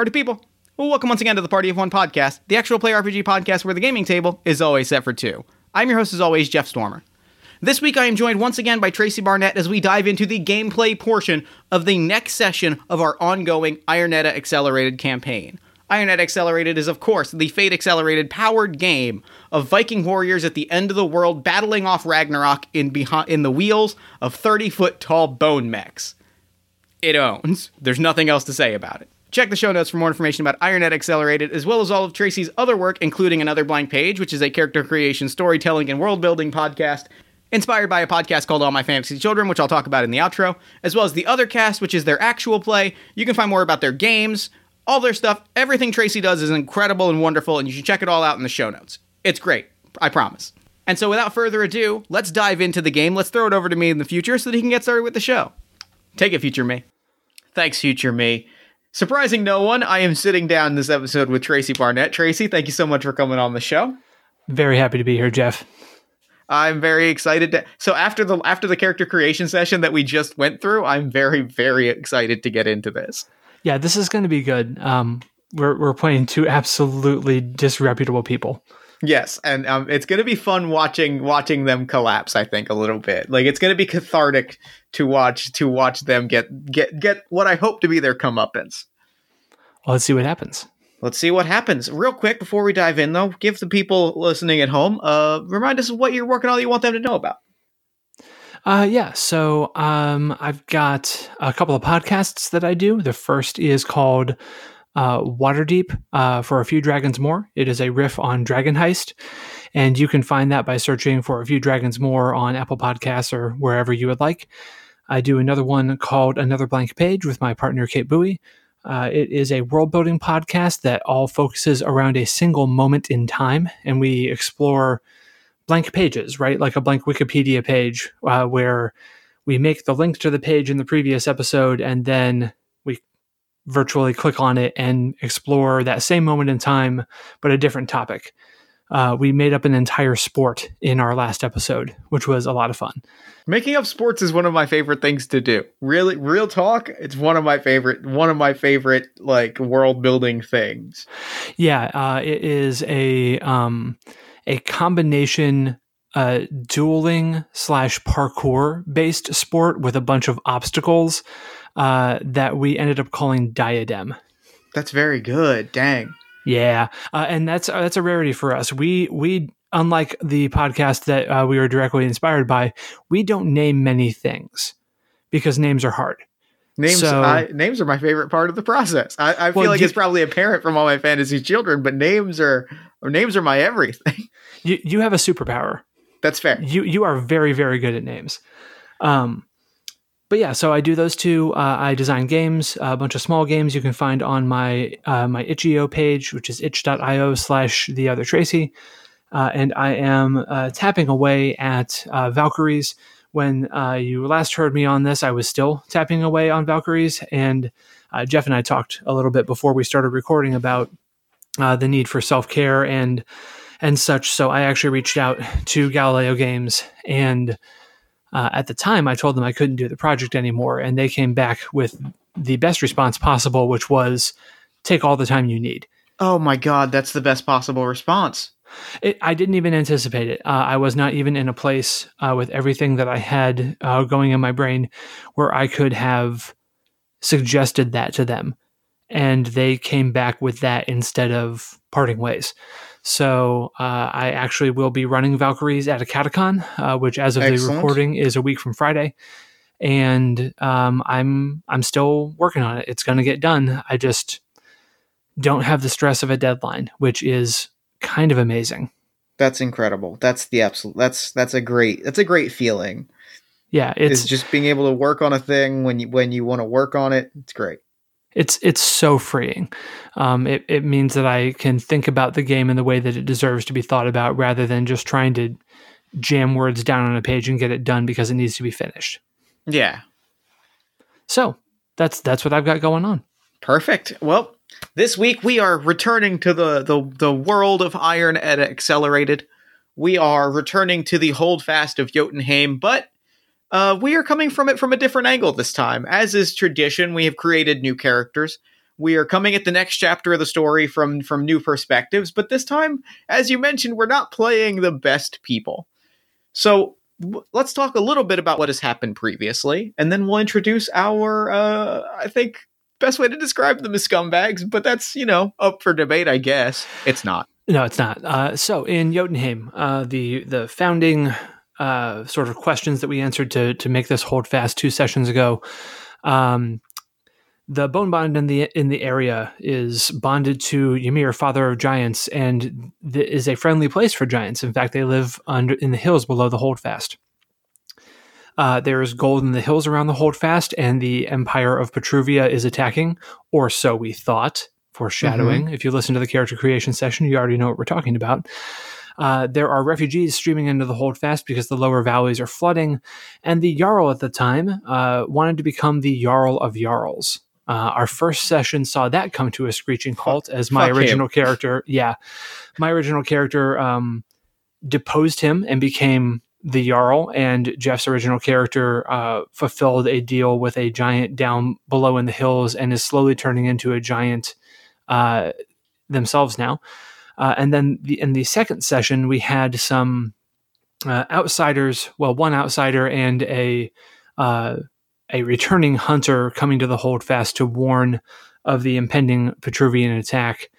Party people, well, welcome once again to the Party of One podcast, the actual play RPG podcast where the gaming table is always set for two. I'm your host, as always, Jeff Stormer. This week, I am joined once again by Tracy Barnett as we dive into the gameplay portion of the next session of our ongoing Iron Edda Accelerated campaign. Iron Edda Accelerated is, of course, the Fate Accelerated powered game of Viking warriors at the end of the world battling off Ragnarok in, behind, in the wheels of 30 foot tall bone mechs. It owns. There's nothing else to say about it. Check the show notes for more information about Iron Edda Accelerated, as well as all of Tracy's other work, including Another Blank Page, which is a character creation, storytelling, and world building podcast inspired by a podcast called All My Fantasy Children, which I'll talk about in the outro, as well as the other cast, which is their actual play. You can find more about their games, all their stuff. Everything Tracy does is incredible and wonderful, and you should check it all out in the show notes. It's great, I promise. And so, without further ado, let's dive into the game. Let's throw it over to me in the future so that he can get started with the show. Take it, future me. Thanks, future me. Surprising no one, I am sitting down this episode with Tracy Barnett. Tracy, thank you so much for coming on the show. Very happy to be here, Jeff. I'm very excited to so after the after the character creation session that we just went through, I'm very very excited to get into this. Yeah, this is going to be good. Um, we're we're playing two absolutely disreputable people. Yes, and um, it's going to be fun watching watching them collapse. I think a little bit like it's going to be cathartic to watch to watch them get get get what I hope to be their comeuppance. Well, let's see what happens. Let's see what happens. Real quick before we dive in, though, give the people listening at home, uh, remind us of what you're working on that you want them to know about. Uh, yeah, so um, I've got a couple of podcasts that I do. The first is called uh, Waterdeep uh, for A Few Dragons More. It is a riff on Dragon Heist, and you can find that by searching for A Few Dragons More on Apple Podcasts or wherever you would like. I do another one called Another Blank Page with my partner Kate Bowie. Uh, it is a world building podcast that all focuses around a single moment in time, and we explore blank pages, right? Like a blank Wikipedia page, uh, where we make the link to the page in the previous episode, and then virtually click on it and explore that same moment in time, but a different topic. Uh, we made up an entire sport in our last episode, which was a lot of fun. Making up sports is one of my favorite things to do. Really, real talk. It's one of my favorite, one of my favorite like world building things. Yeah, uh, it is a um, a combination uh, dueling slash parkour based sport with a bunch of obstacles uh, that we ended up calling Diadem. That's very good. Dang. Yeah, uh, and that's uh, that's a rarity for us. We we unlike the podcast that uh, we were directly inspired by, we don't name many things because names are hard. Names, so, I, names are my favorite part of the process. I, I feel well, like you, it's probably apparent from all my fantasy children, but names are names are my everything. You you have a superpower. That's fair. You you are very very good at names. Um, but yeah, so I do those two. Uh, I design games, a bunch of small games you can find on my uh, my itch.io page, which is itch.io slash the other Tracy. Uh, and I am uh, tapping away at uh, Valkyries. When uh, you last heard me on this, I was still tapping away on Valkyries, and Jeff and I talked a little bit before we started recording about the need for self care and and such. So I actually reached out to Galileo Games and uh, at the time, I told them I couldn't do the project anymore, and they came back with the best response possible, which was take all the time you need. Oh my God, that's the best possible response. It, I didn't even anticipate it. Uh, I was not even in a place uh, with everything that I had uh, going in my brain where I could have suggested that to them. And they came back with that instead of parting ways. So uh, I actually will be running Valkyries at a Catacon, uh, which as of Excellent. the recording is a week from Friday, and um, I'm I'm still working on it. It's going to get done. I just don't have the stress of a deadline, which is kind of amazing. That's incredible. That's the absolute. That's that's a great. That's a great feeling. Yeah, it's just being able to work on a thing when you when you want to work on it. It's great. It's it's so freeing. Um, it it means that I can think about the game in the way that it deserves to be thought about, rather than just trying to jam words down on a page and get it done because it needs to be finished. Yeah. So that's that's what I've got going on. Perfect. Well, this week we are returning to the the, the world of Iron Edda Accelerated. We are returning to the holdfast of Jotunheim, but uh, we are coming from it from a different angle this time. As is tradition, we have created new characters. we are coming at the next chapter of the story from from new perspectives, but this time, as you mentioned, we're not playing the best people. So w- let's talk a little bit about what has happened previously, and then we'll introduce our, uh, I think, best way to describe them as scumbags. But that's you know up for debate, I guess. It's not. No, it's not. Uh, so in Jotunheim, uh, the the founding uh, sort of questions that we answered to to make this hold fast two sessions ago. Um, the bone bond in the in the area is bonded to Ymir, father of giants, and th- is a friendly place for giants. In fact, they live under in the hills below the holdfast. Uh, there's gold in the hills around the holdfast, and the Empire of Petruvia is attacking, or so we thought. Foreshadowing. If you listen to the character creation session, you already know what we're talking about. Uh, there are refugees streaming into the holdfast because the lower valleys are flooding, and the Jarl at the time uh, wanted to become the Jarl of Jarls. Uh, our first session saw that come to a screeching halt as my fuck original character, yeah, my original character um, deposed him and became the Jarl, and Jeff's original character uh, fulfilled a deal with a giant down below in the hills and is slowly turning into a giant uh, themselves now. Uh, and then the, in the second session, we had some uh, outsiders. Well, one outsider and a uh, a returning hunter coming to the holdfast to warn of the impending Petruvian attack.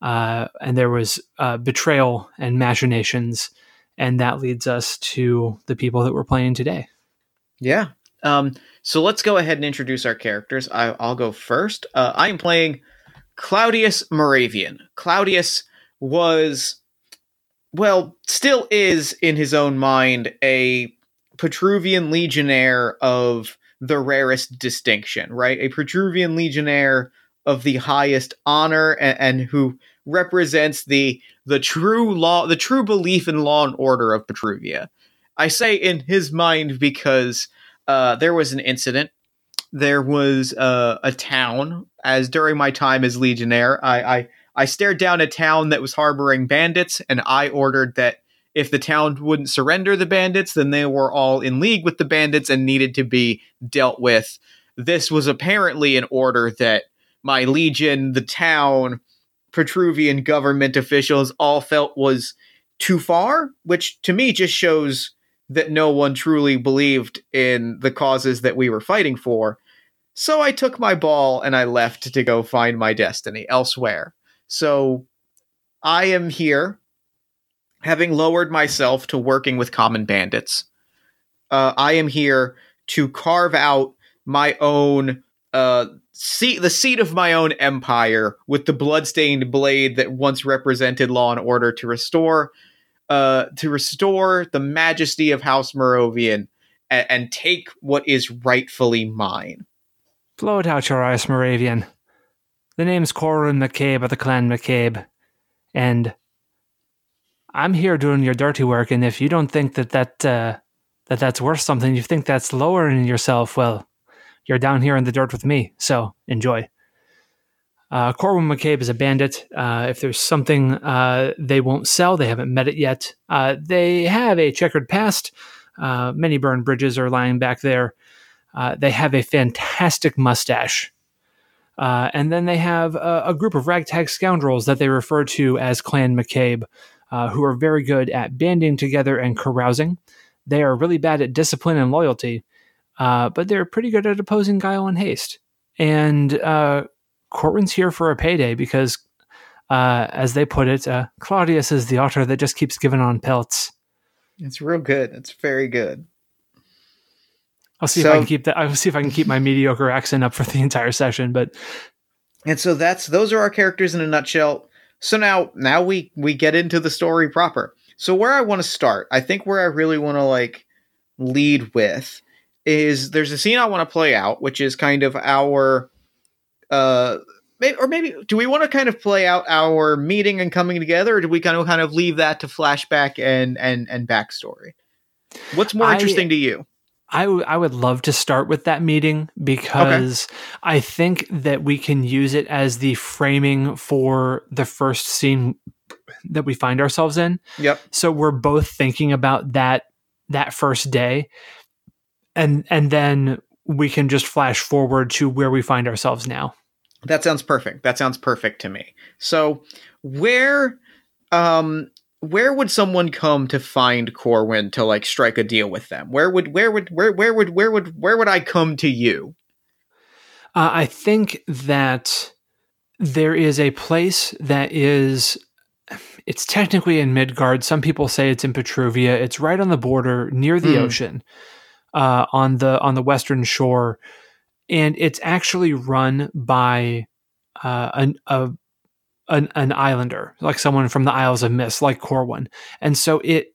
Uh, and there was uh, betrayal and machinations, and that leads us to the people that we're playing today. Yeah. Um, so let's go ahead and introduce our characters. I, I'll go first. Uh, I am playing Claudius Moravian. Claudius was, well, still is in his own mind a Petruvian legionnaire of the rarest distinction, right? A Petruvian legionnaire of the highest honor and, and who represents the the true law, the true belief in law and order of Petruvia. I say in his mind because uh, there was an incident. There was uh, a town. As during my time as legionnaire, I, I I stared down a town that was harboring bandits, and I ordered that if the town wouldn't surrender the bandits, then they were all in league with the bandits and needed to be dealt with. This was apparently an order that my legion, the town, Petruvian government officials all felt was too far, which to me just shows that no one truly believed in the causes that we were fighting for. So I took my ball and I left to go find my destiny elsewhere. So I am here, having lowered myself to working with common bandits. Uh, I am here to carve out my own uh, seat, the seat of my own empire, with the bloodstained blade that once represented law and order to restore, uh, to restore the majesty of House Moravian and, and take what is rightfully mine. Blow it out your eyes, Moravian. The name's Corwin McCabe of the Clan McCabe, and I'm here doing your dirty work. And if you don't think that that uh, that that's worth something, you think that's lowering yourself, well, you're down here in the dirt with me. So enjoy. Uh, Corwin McCabe is a bandit. Uh, if there's something uh, they won't sell, they haven't met it yet. Uh, they have a checkered past. Uh, many burned bridges are lying back there. Uh, they have a fantastic mustache. Uh, and then they have a, a, group of ragtag scoundrels that they refer to as Clan McCabe, uh, who are very good at banding together and carousing. They are really bad at discipline and loyalty, uh, but they're pretty good at opposing guile and haste. And uh, Corwin's here for a payday because, uh, as they put it, uh, Claudius is the otter that just keeps giving on pelts. It's real good. It's very good. I'll see so, if I can keep that. I'll see if I can keep my mediocre accent up for the entire session. But and so that's those are our characters in a nutshell. So now now we we get into the story proper. So where I want to start, I think where I really want to like lead with is there's a scene I want to play out, which is kind of our uh maybe, or maybe do we want to kind of play out our meeting and coming together, or do we kind of kind of leave that to flashback and and and backstory? What's more interesting to you? I, w- I would love to start with that meeting because okay. I think that we can use it as the framing for the first scene that we find ourselves in. Yep. So we're both thinking about that that first day and and then we can just flash forward to where we find ourselves now. That sounds perfect. That sounds perfect to me. So, where um where would someone come to find Corwin to like strike a deal with them? Where would where would where where would where would where would I come to you? Uh, I think that there is a place that is it's technically in Midgard. Some people say it's in Petruvia. It's right on the border near the Mm. ocean, uh, on the on the western shore, and it's actually run by uh, an a, an an islander, like someone from the Isles of Mist, like Corwin, and so it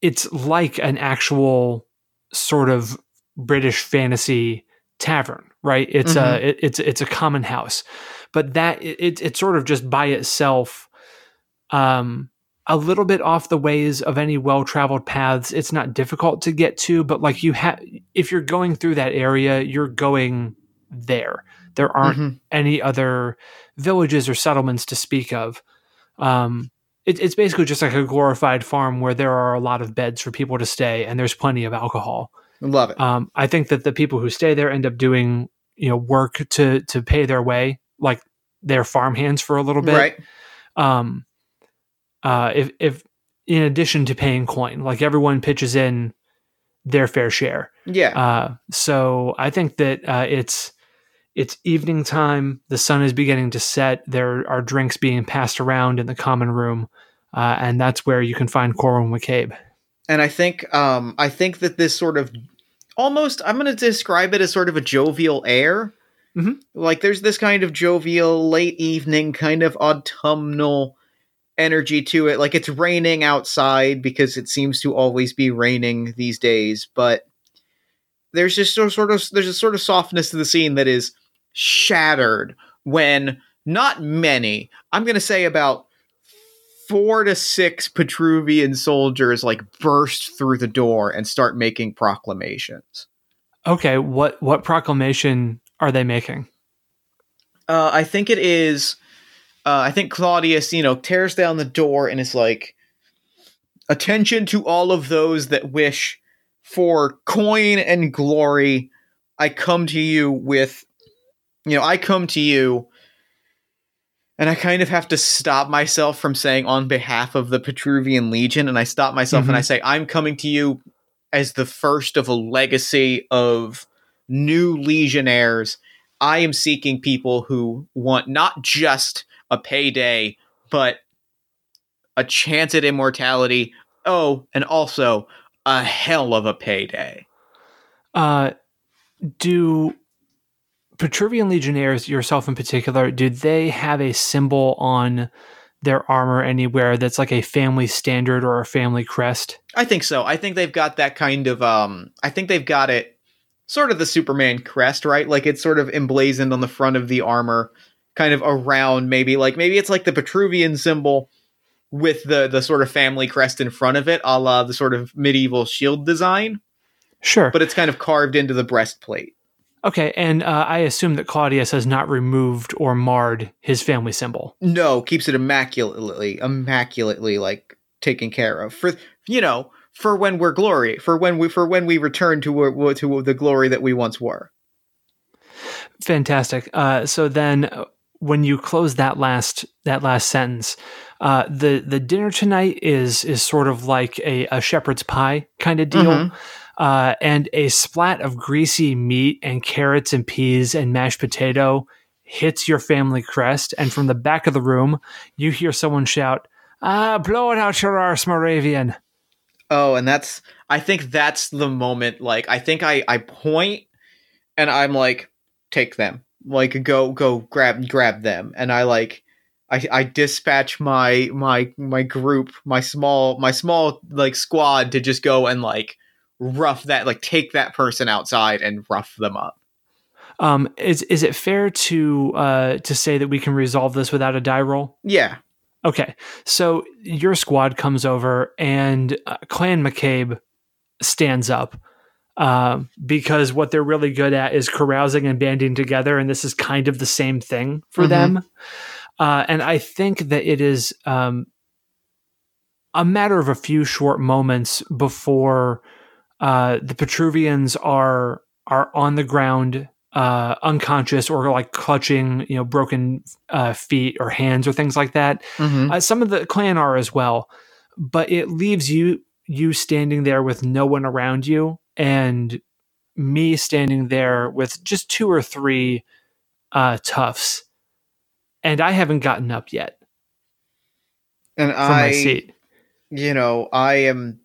it's like an actual sort of British fantasy tavern, right? It's a it, it's it's a common house, but that it, it it's sort of just by itself, um, a little bit off the ways of any well traveled paths. It's not difficult to get to, but like you have, if you're going through that area, you're going there. There aren't Mhm. any other villages or settlements to speak of. Um, it, it's basically just like a glorified farm where there are a lot of beds for people to stay, and there's plenty of alcohol. Love it. Um, I think that the people who stay there end up doing you know work to to pay their way, like their farm hands for a little bit. right. Um, uh, if if in addition to paying coin, like everyone pitches in their fair share. Yeah. Uh, so I think that uh, it's it's evening time. The sun is beginning to set. There are drinks being passed around in the common room, uh, and that's where you can find Corwin McCabe. and I think um I think that this sort of almost I'm going to describe it as sort of a jovial air. Mhm. Like there's this kind of jovial late evening kind of autumnal energy to it. Like it's raining outside because it seems to always be raining these days, but there's just sort of there's a sort of softness to the scene that is shattered when not many, I'm going to say about four to six Petruvian soldiers like burst through the door and start making proclamations. Okay, what what proclamation are they making? Uh, I think it is. Uh, I think Claudius, you know, tears down the door and is like, "Attention to all of those that wish for coin and glory. I come to you with, you know, I come to you." And I kind of have to stop myself from saying on behalf of the Petruvian Legion, and I stop myself and I say, I'm coming to you as the first of a legacy of new legionnaires. I am seeking people who want not just a payday, but a chance at immortality. Oh, and also a hell of a payday. Uh, do Petruvian legionnaires, yourself in particular, do they have a symbol on their armor anywhere that's like a family standard or a family crest? I think so. I think they've got that kind of um I think they've got it sort of the Superman crest, right? Like it's sort of emblazoned on the front of the armor, kind of around maybe like maybe it's like the Petruvian symbol with the the sort of family crest in front of it, a la the sort of medieval shield design, Sure. but it's kind of carved into the breastplate. Okay, and uh, I assume that Claudius has not removed or marred his family symbol. No, keeps it immaculately, immaculately like taken care of for you know for when we're glory for when we for when we return to to the glory that we once were. Fantastic. Uh, so then, uh, when you close that last that last sentence, uh, the the dinner tonight is is sort of like a, a shepherd's pie kind of deal, Mhm. Uh, and a splat of greasy meat and carrots and peas and mashed potato hits your family crest, and from the back of the room, you hear someone shout, "Ah, blow it out your arse, Moravian!" Oh, and that's I think that's the moment like I think I I point and I'm like take them. Like go go grab grab them and I like I I dispatch my my my group, my small my small like squad to just go and like rough that like take that person outside and rough them up. Um, is is it fair to uh, to say that we can resolve this without a die roll? Yeah. Okay, so your squad comes over, and uh, Clan McCabe stands up uh, because what they're really good at is carousing and banding together, and this is kind of the same thing for Mhm. them. Uh, and I think that it is um, a matter of a few short moments before uh, the Petruvians are are on the ground uh, unconscious or like clutching, you know, broken uh, feet or hands or things like that. Mm-hmm. Uh, some of the clan are as well, but it leaves you you standing there with no one around you and me standing there with just two or three uh, toughs, and I haven't gotten up yet and I, you know, I am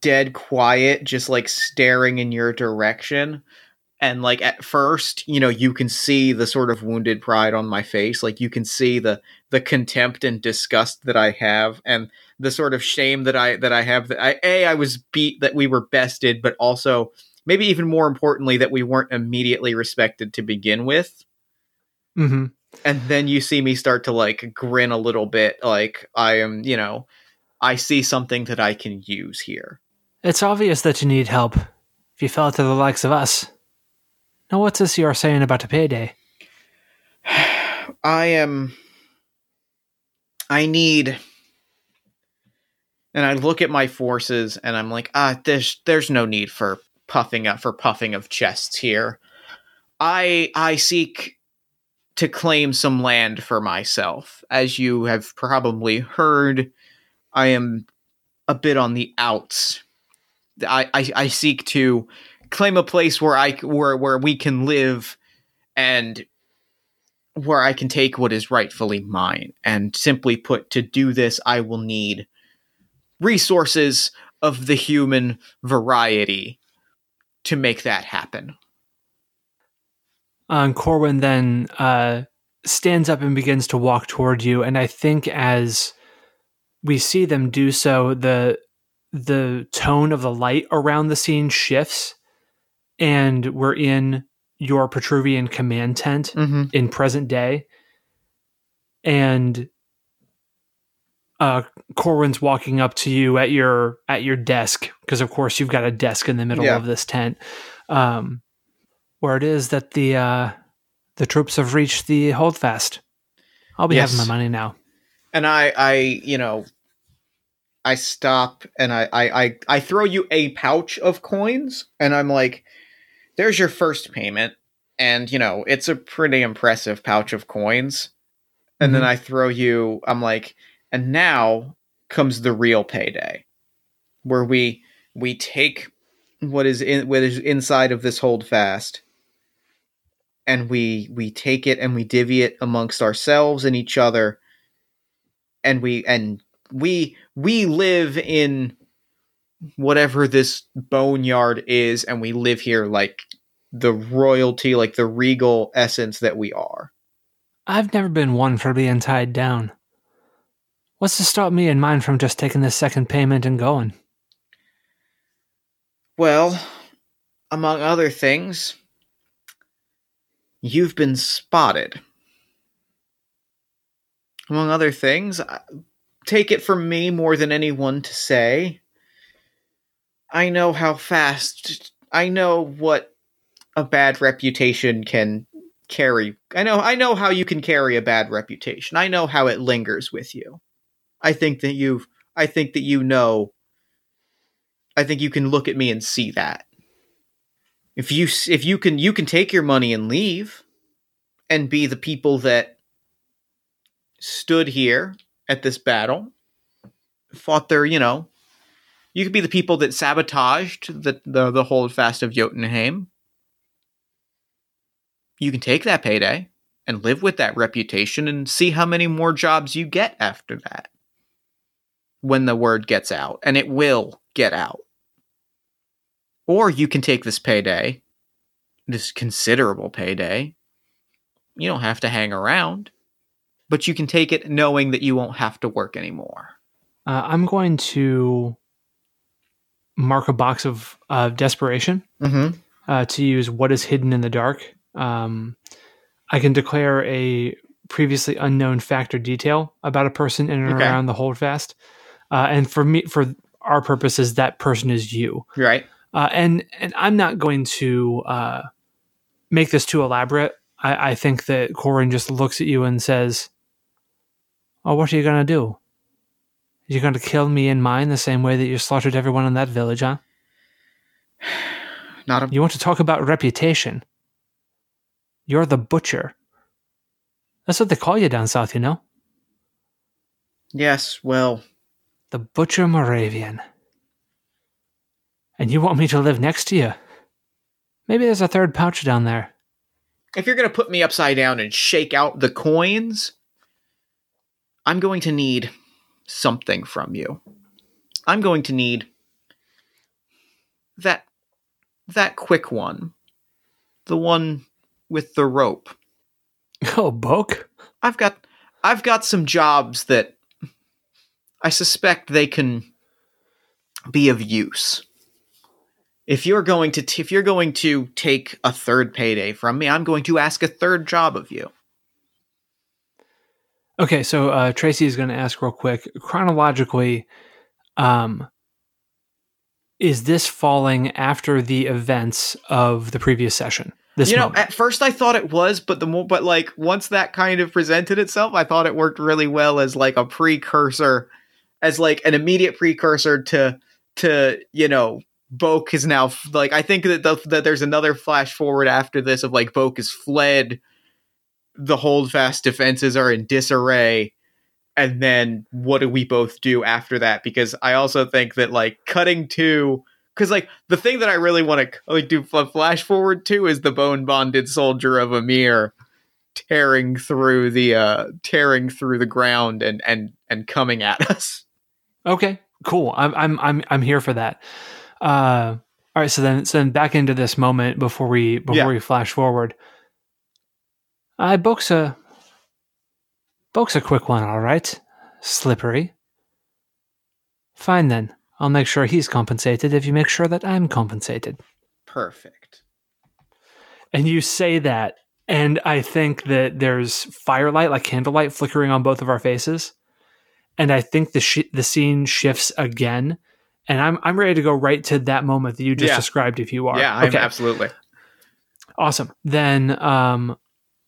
dead quiet, just like staring in your direction. And like at first, you know, you can see the sort of wounded pride on my face. Like you can see the the contempt and disgust that I have, and the sort of shame that I that I have. That I a I was beat that we were bested, but also maybe even more importantly that we weren't immediately respected to begin with. Mm-hmm. And then you see me start to like grin a little bit, like I am, you know, I see something that I can use here. It's obvious that you need help. If you fell to the likes of us. Now, what's this you're saying about a payday? I am. I need. And I look at my forces, and I'm like, ah, there's there's no need for puffing up for puffing of chests here. I I seek to claim some land for myself, as you have probably heard. I am a bit on the outs. I I, I seek to claim a place where I where where we can live and where I can take what is rightfully mine. And simply put, to do this, I will need resources of the human variety to make that happen. Um, Corwin then uh, stands up and begins to walk toward you, and I think as we see them do so, the the tone of the light around the scene shifts, and we're in your Petruvian command tent Mm-hmm. in present day, and uh, Corwin's walking up to you at your at your desk because, of course, you've got a desk in the middle Yeah. of this tent, um, where it is that the uh, the troops have reached the holdfast. I'll be having my money now. And I, I, you know, I stop and I, I, I, I throw you a pouch of coins, and I'm like, "There's your first payment." And you know, it's a pretty impressive pouch of coins. And then Mhm. I throw you. I'm like, and now comes the real payday, where we we take what is in what is inside of this holdfast, and we we take it and we divvy it amongst ourselves and each other, and we and we we live in whatever this boneyard is, and we live here like the royalty, like the regal essence that we are. I've never been one for being tied down. What's to stop me and mine from just taking this second payment and going? Well, among other things, you've been spotted. Among other things, I- take it from me more than anyone to say. I know how fast, I know what a bad reputation can carry. I know I know how you can carry a bad reputation. I know how it lingers with you. I think that you've I think that you know I think you can look at me and see that. If you if you can you can take your money and leave and be the people that stood here at this battle, fought their, you know, you could be the people that sabotaged the the, the holdfast of Jotunheim. You can take that payday and live with that reputation and see how many more jobs you get after that. When the word gets out, and it will get out. Or you can take this payday, this considerable payday. You don't have to hang around, but you can take it knowing that you won't have to work anymore. Uh, I'm going to mark a box of uh, desperation Mm-hmm. uh, to use what is hidden in the dark. Um, I can declare a previously unknown fact or detail about a person in and Okay. around the holdfast, uh, and for me, for our purposes, that person is you. Right? Uh, and and I'm not going to uh, make this too elaborate. I, I think that Corin just looks at you and says, "Oh, what are you gonna do? You're gonna kill me and mine the same way that you slaughtered everyone in that village, huh? Not a You want to talk about reputation? You're the butcher. That's what they call you down south, you know? Yes, well, The butcher Moravian. And you want me to live next to you? Maybe there's a third pouch down there. if you're going to put me upside down and shake out the coins, I'm going to need something from you. I'm going to need that that quick one. The one with the rope. Oh, Boke? I've got I've got some jobs that I suspect they can be of use. If you're going to t- if you're going to take a third payday from me, I'm going to ask a third job of you. Okay, so uh, Tracy is going to ask real quick chronologically, um, is this falling after the events of the previous session? This you know, moment? at first I thought it was, but the more, but like once that kind of presented itself, I thought it worked really well as like a precursor, as like an immediate precursor to to you know, Boke is now like I think that the, that there's another flash forward after this of like Boke is fled, the holdfast defenses are in disarray, and then what do we both do after that? Because I also think that like cutting to because like the thing that I really want to like do flash forward to is the bone bonded soldier of Ymir tearing through the uh tearing through the ground and and and coming at us. Okay, cool. I'm I'm I'm I'm here for that. Uh, all right, so then so then back into this moment before we before Yeah. we flash forward. I Boke's a Boke's a quick one, all right. Slippery. Fine then. I'll make sure he's compensated if you make sure that I'm compensated. Perfect. And you say that, and I think that there's firelight, like candlelight, flickering on both of our faces. And I think the sh- the scene shifts again, and I'm I'm ready to go right to that moment that you just Yeah. described. If you are, Yeah, I'm okay, absolutely. awesome. Then um,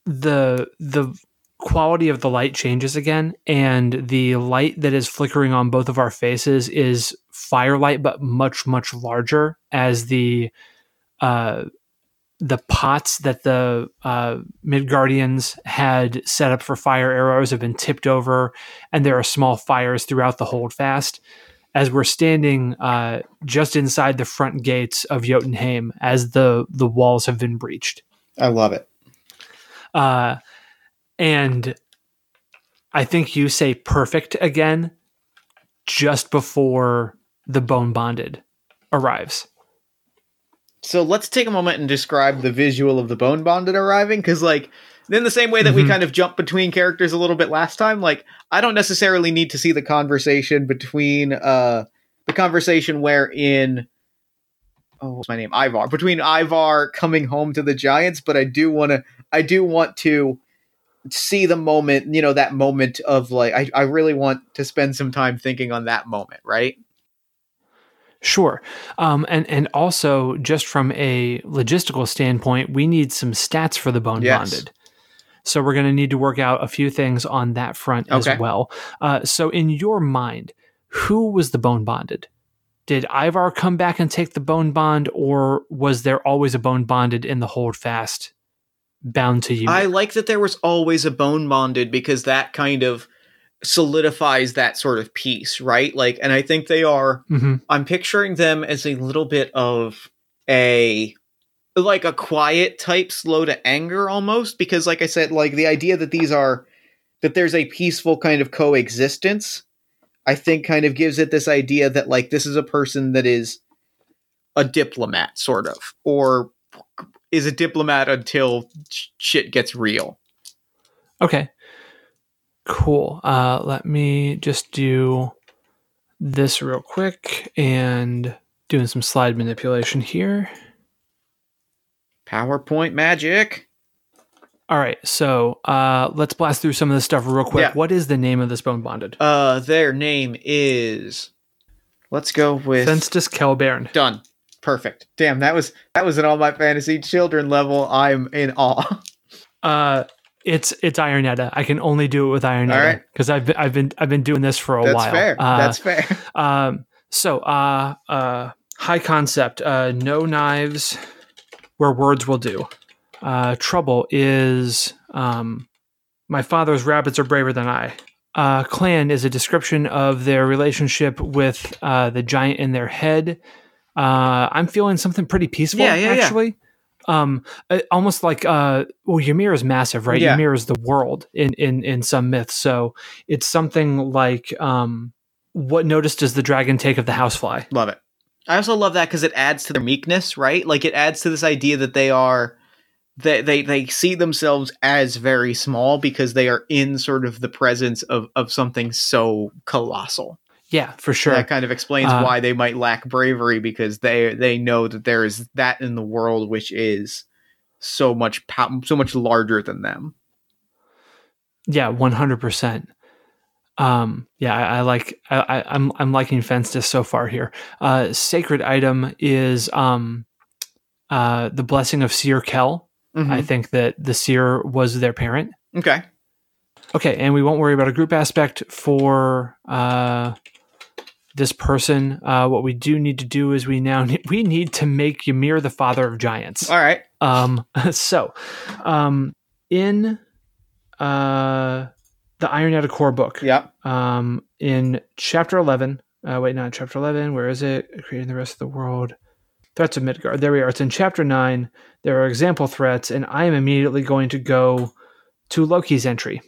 the the quality of the light changes again, and the light that is flickering on both of our faces is firelight, but much much larger as the uh, the pots that the uh, Midgardians had set up for fire arrows have been tipped over, and there are small fires throughout the holdfast. As we're standing uh, just inside the front gates of Jotunheim, as the the walls have been breached, I love it. Uh, and I think you say perfect again, just before the bone bonded arrives. So let's take a moment and describe the visual of the bone bonded arriving because like in the same way that we Mhm. kind of jumped between characters a little bit last time, like I don't necessarily need to see the conversation between uh the conversation where in oh what's my name? Ivar. Between Ivar coming home to the Giants, but I do wanna I do want to see the moment, you know, that moment of like I, I really want to spend some time thinking on that moment, right? Sure. Um, and, and also, just from a logistical standpoint, we need some stats for the bone Yes. bonded. So we're going to need to work out a few things on that front Okay. as well. Uh, so, in your mind, who was the bone bonded? Did Ivar come back and take the bone bond, or was there always a bone bonded in the holdfast bound to you? I like that there was always a bone bonded because that kind of solidifies that sort of piece, right? Like, and I think they are. Mhm. I'm picturing them as a little bit of a like a quiet type slow to anger almost because like I said like the idea that these are that there's a peaceful kind of coexistence I think kind of gives it this idea that like this is a person that is a diplomat sort of or is a diplomat until sh- shit gets real. Okay. Cool. Uh, let me just do this real quick and doing some slide manipulation here. PowerPoint magic. All right. So uh, let's blast through some of this stuff real quick. Yeah. What is the name of this bone bonded? Uh, their name is. Let's go with Fenstus Kelbairn. done. Perfect. Damn, that was that was at all my fantasy children level. I'm in awe. Uh, it's it's Iron Edda. I can only do it with Iron Edda right. because I've been, I've been I've been doing this for a while. That's while. fair. Uh, That's fair. Um, so, uh, uh, high concept, uh, no knives where words will do. uh, trouble is um, my father's rabbits are braver than I. Uh, clan is a description of their relationship with uh, the giant in their head. Uh, I'm feeling something pretty peaceful, Yeah, yeah, yeah. actually. Um, uh, almost like uh, well, Ymir is massive, right? Yeah. Ymir is the world in in in some myths, so it's something like um, what notice does the dragon take of the housefly? Love it. I also love that because it adds to their meekness, right? Like it adds to this idea that they are they, they they see themselves as very small because they are in sort of the presence of of something so colossal. Yeah, for sure. That kind of explains Uh, why they might lack bravery because they they know that there is that in the world which is so much pow- so much larger than them. Yeah, one hundred percent. Um, yeah, I, I like. I, I, I'm I'm liking Fenstus so far here. Uh, sacred item is um, uh, the blessing of Seer Kel. Mhm. I think that the Seer was their parent. Okay. Okay, and we won't worry about a group aspect for uh, this person. Uh, what we do need to do is we now need, we need to make Ymir the father of giants. All right. Um, so, um, in uh, the Iron Edda core book, Yeah. um, in chapter 11, uh, wait, not chapter 11, where is it? Creating the rest of the world. Threats of Midgard. There we are. It's in chapter 9. There are example threats, and I am immediately going to go to Loki's entry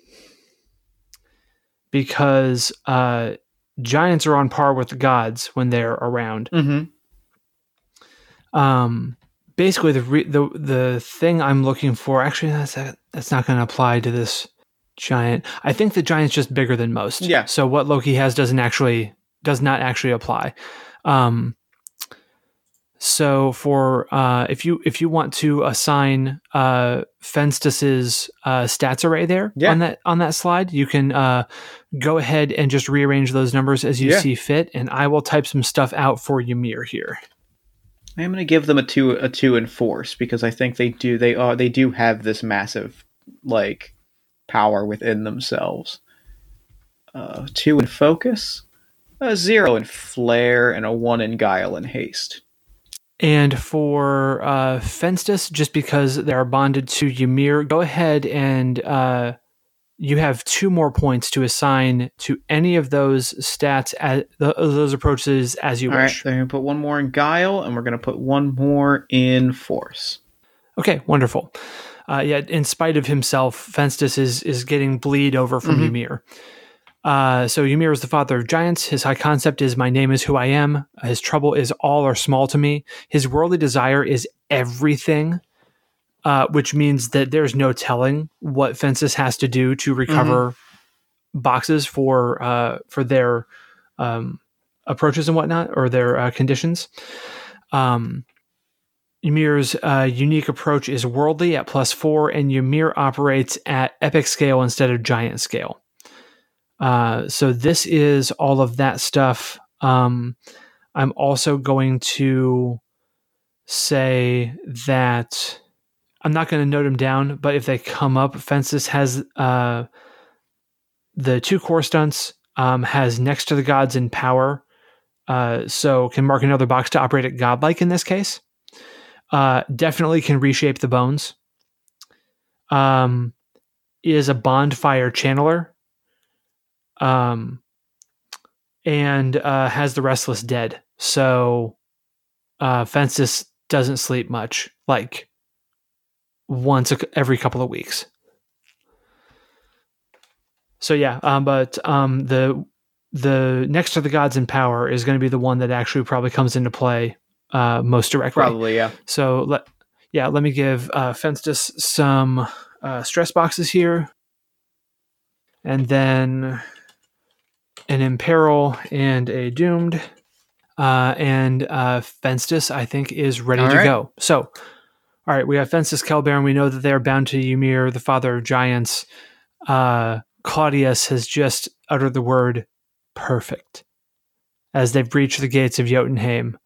because uh, giants are on par with the gods when they're around Mm-hmm. um basically the re- the the thing i'm looking for actually that's that's not going to apply to this giant i think the giant's just bigger than most Yeah. so what loki has doesn't actually does not actually apply um so for uh if you if you want to assign uh fenstus's uh stats array there Yeah. on that on that slide you can uh go ahead and just rearrange those numbers as you Yeah. see fit and i will type some stuff out for ymir here I am going to give them a two a two in force because I think they do they are they do have this massive like power within themselves. Uh, two in focus, a zero in flair, and a one in guile and haste. And for uh, Fenstus, just because they are bonded to Ymir, go ahead and uh, you have two more points to assign to any of those stats, as, th- those approaches as you All right, wish. so we're going to put one more in guile, and we're going to put one more in force. Okay, wonderful. Uh, yeah, in spite of himself, Fenstus is is getting bleed over from Mhm. Ymir. Uh, so Ymir is the father of giants. His high concept is "My name is who I am." His trouble is all or small to me. His worldly desire is everything, uh, which means that there's no telling what Fenstus has to do to recover boxes for uh, for their um, approaches and whatnot or their uh, conditions. Um, Ymir's uh, unique approach is worldly at plus four, and Ymir operates at epic scale instead of giant scale. Uh, so this is all of that stuff. Um, I'm also going to say that I'm not going to note them down, but if they come up, Fenstus has uh, the two core stunts, um, has next to the gods in power, uh, so can mark another box to operate at godlike in this case. Uh, definitely can reshape the bones. Um, is a bondfire channeler. Um, and uh, has the restless dead. So, uh, Fenstus doesn't sleep much, like once a, every couple of weeks. So yeah, um, but um, the the next to the gods in power is going to be the one that actually probably comes into play uh, most directly. Probably, yeah. So let yeah, let me give uh, Fenstus some uh, stress boxes here, and then an imperil and a doomed, uh, and uh, Fenstus I think is ready All to right. go. So, all right, we have Fenstus Kelbaron. We know that they are bound to Ymir, the father of giants. Uh, Claudius has just uttered the word "perfect" as they've breached the gates of Jotunheim.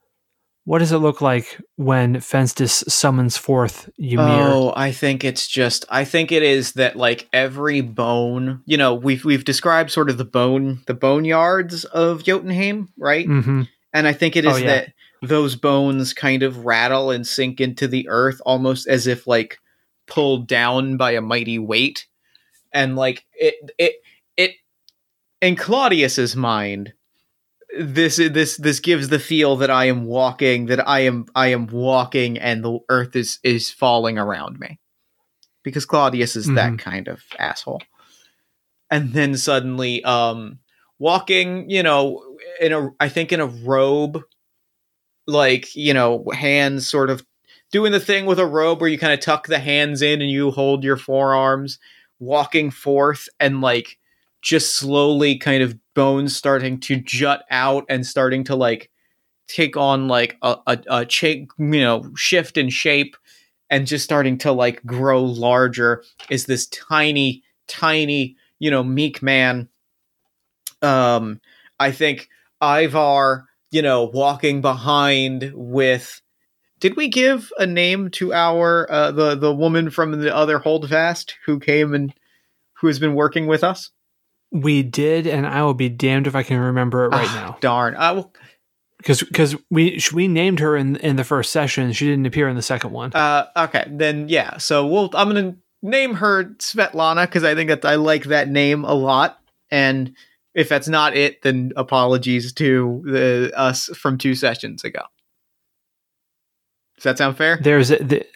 What does it look like when Fenstus summons forth Ymir? Oh, I think it's just I think it is that like every bone, you know, we've we've described sort of the bone the bone yards of Jotunheim, right? hmm And I think it is Oh, yeah. that those bones kind of rattle and sink into the earth almost as if like pulled down by a mighty weight and like it it it in Claudius's mind this this this gives the feel that I am walking that I am I am walking and the earth is is falling around me because Claudius is that Mhm. kind of asshole and then suddenly um walking you know in a I think in a robe like you know hands sort of doing the thing with a robe where you kind of tuck the hands in and you hold your forearms walking forth and like just slowly kind of bones starting to jut out and starting to like take on like a a, a cha- you know shift in shape and just starting to like grow larger is this tiny tiny you know meek man. Um i think ivar you know walking behind with did we give a name to our uh, the the woman from the other holdfast who came and who has been working with us We did, and I will be damned if I can remember it right Ah, now. darn I will. Because because we we named her in in the first session. She didn't appear in the second one. uh okay then yeah so we'll i'm gonna name her svetlana because i think that i like that name a lot and if that's not it then apologies to the us from two sessions ago does that sound fair There's a, the,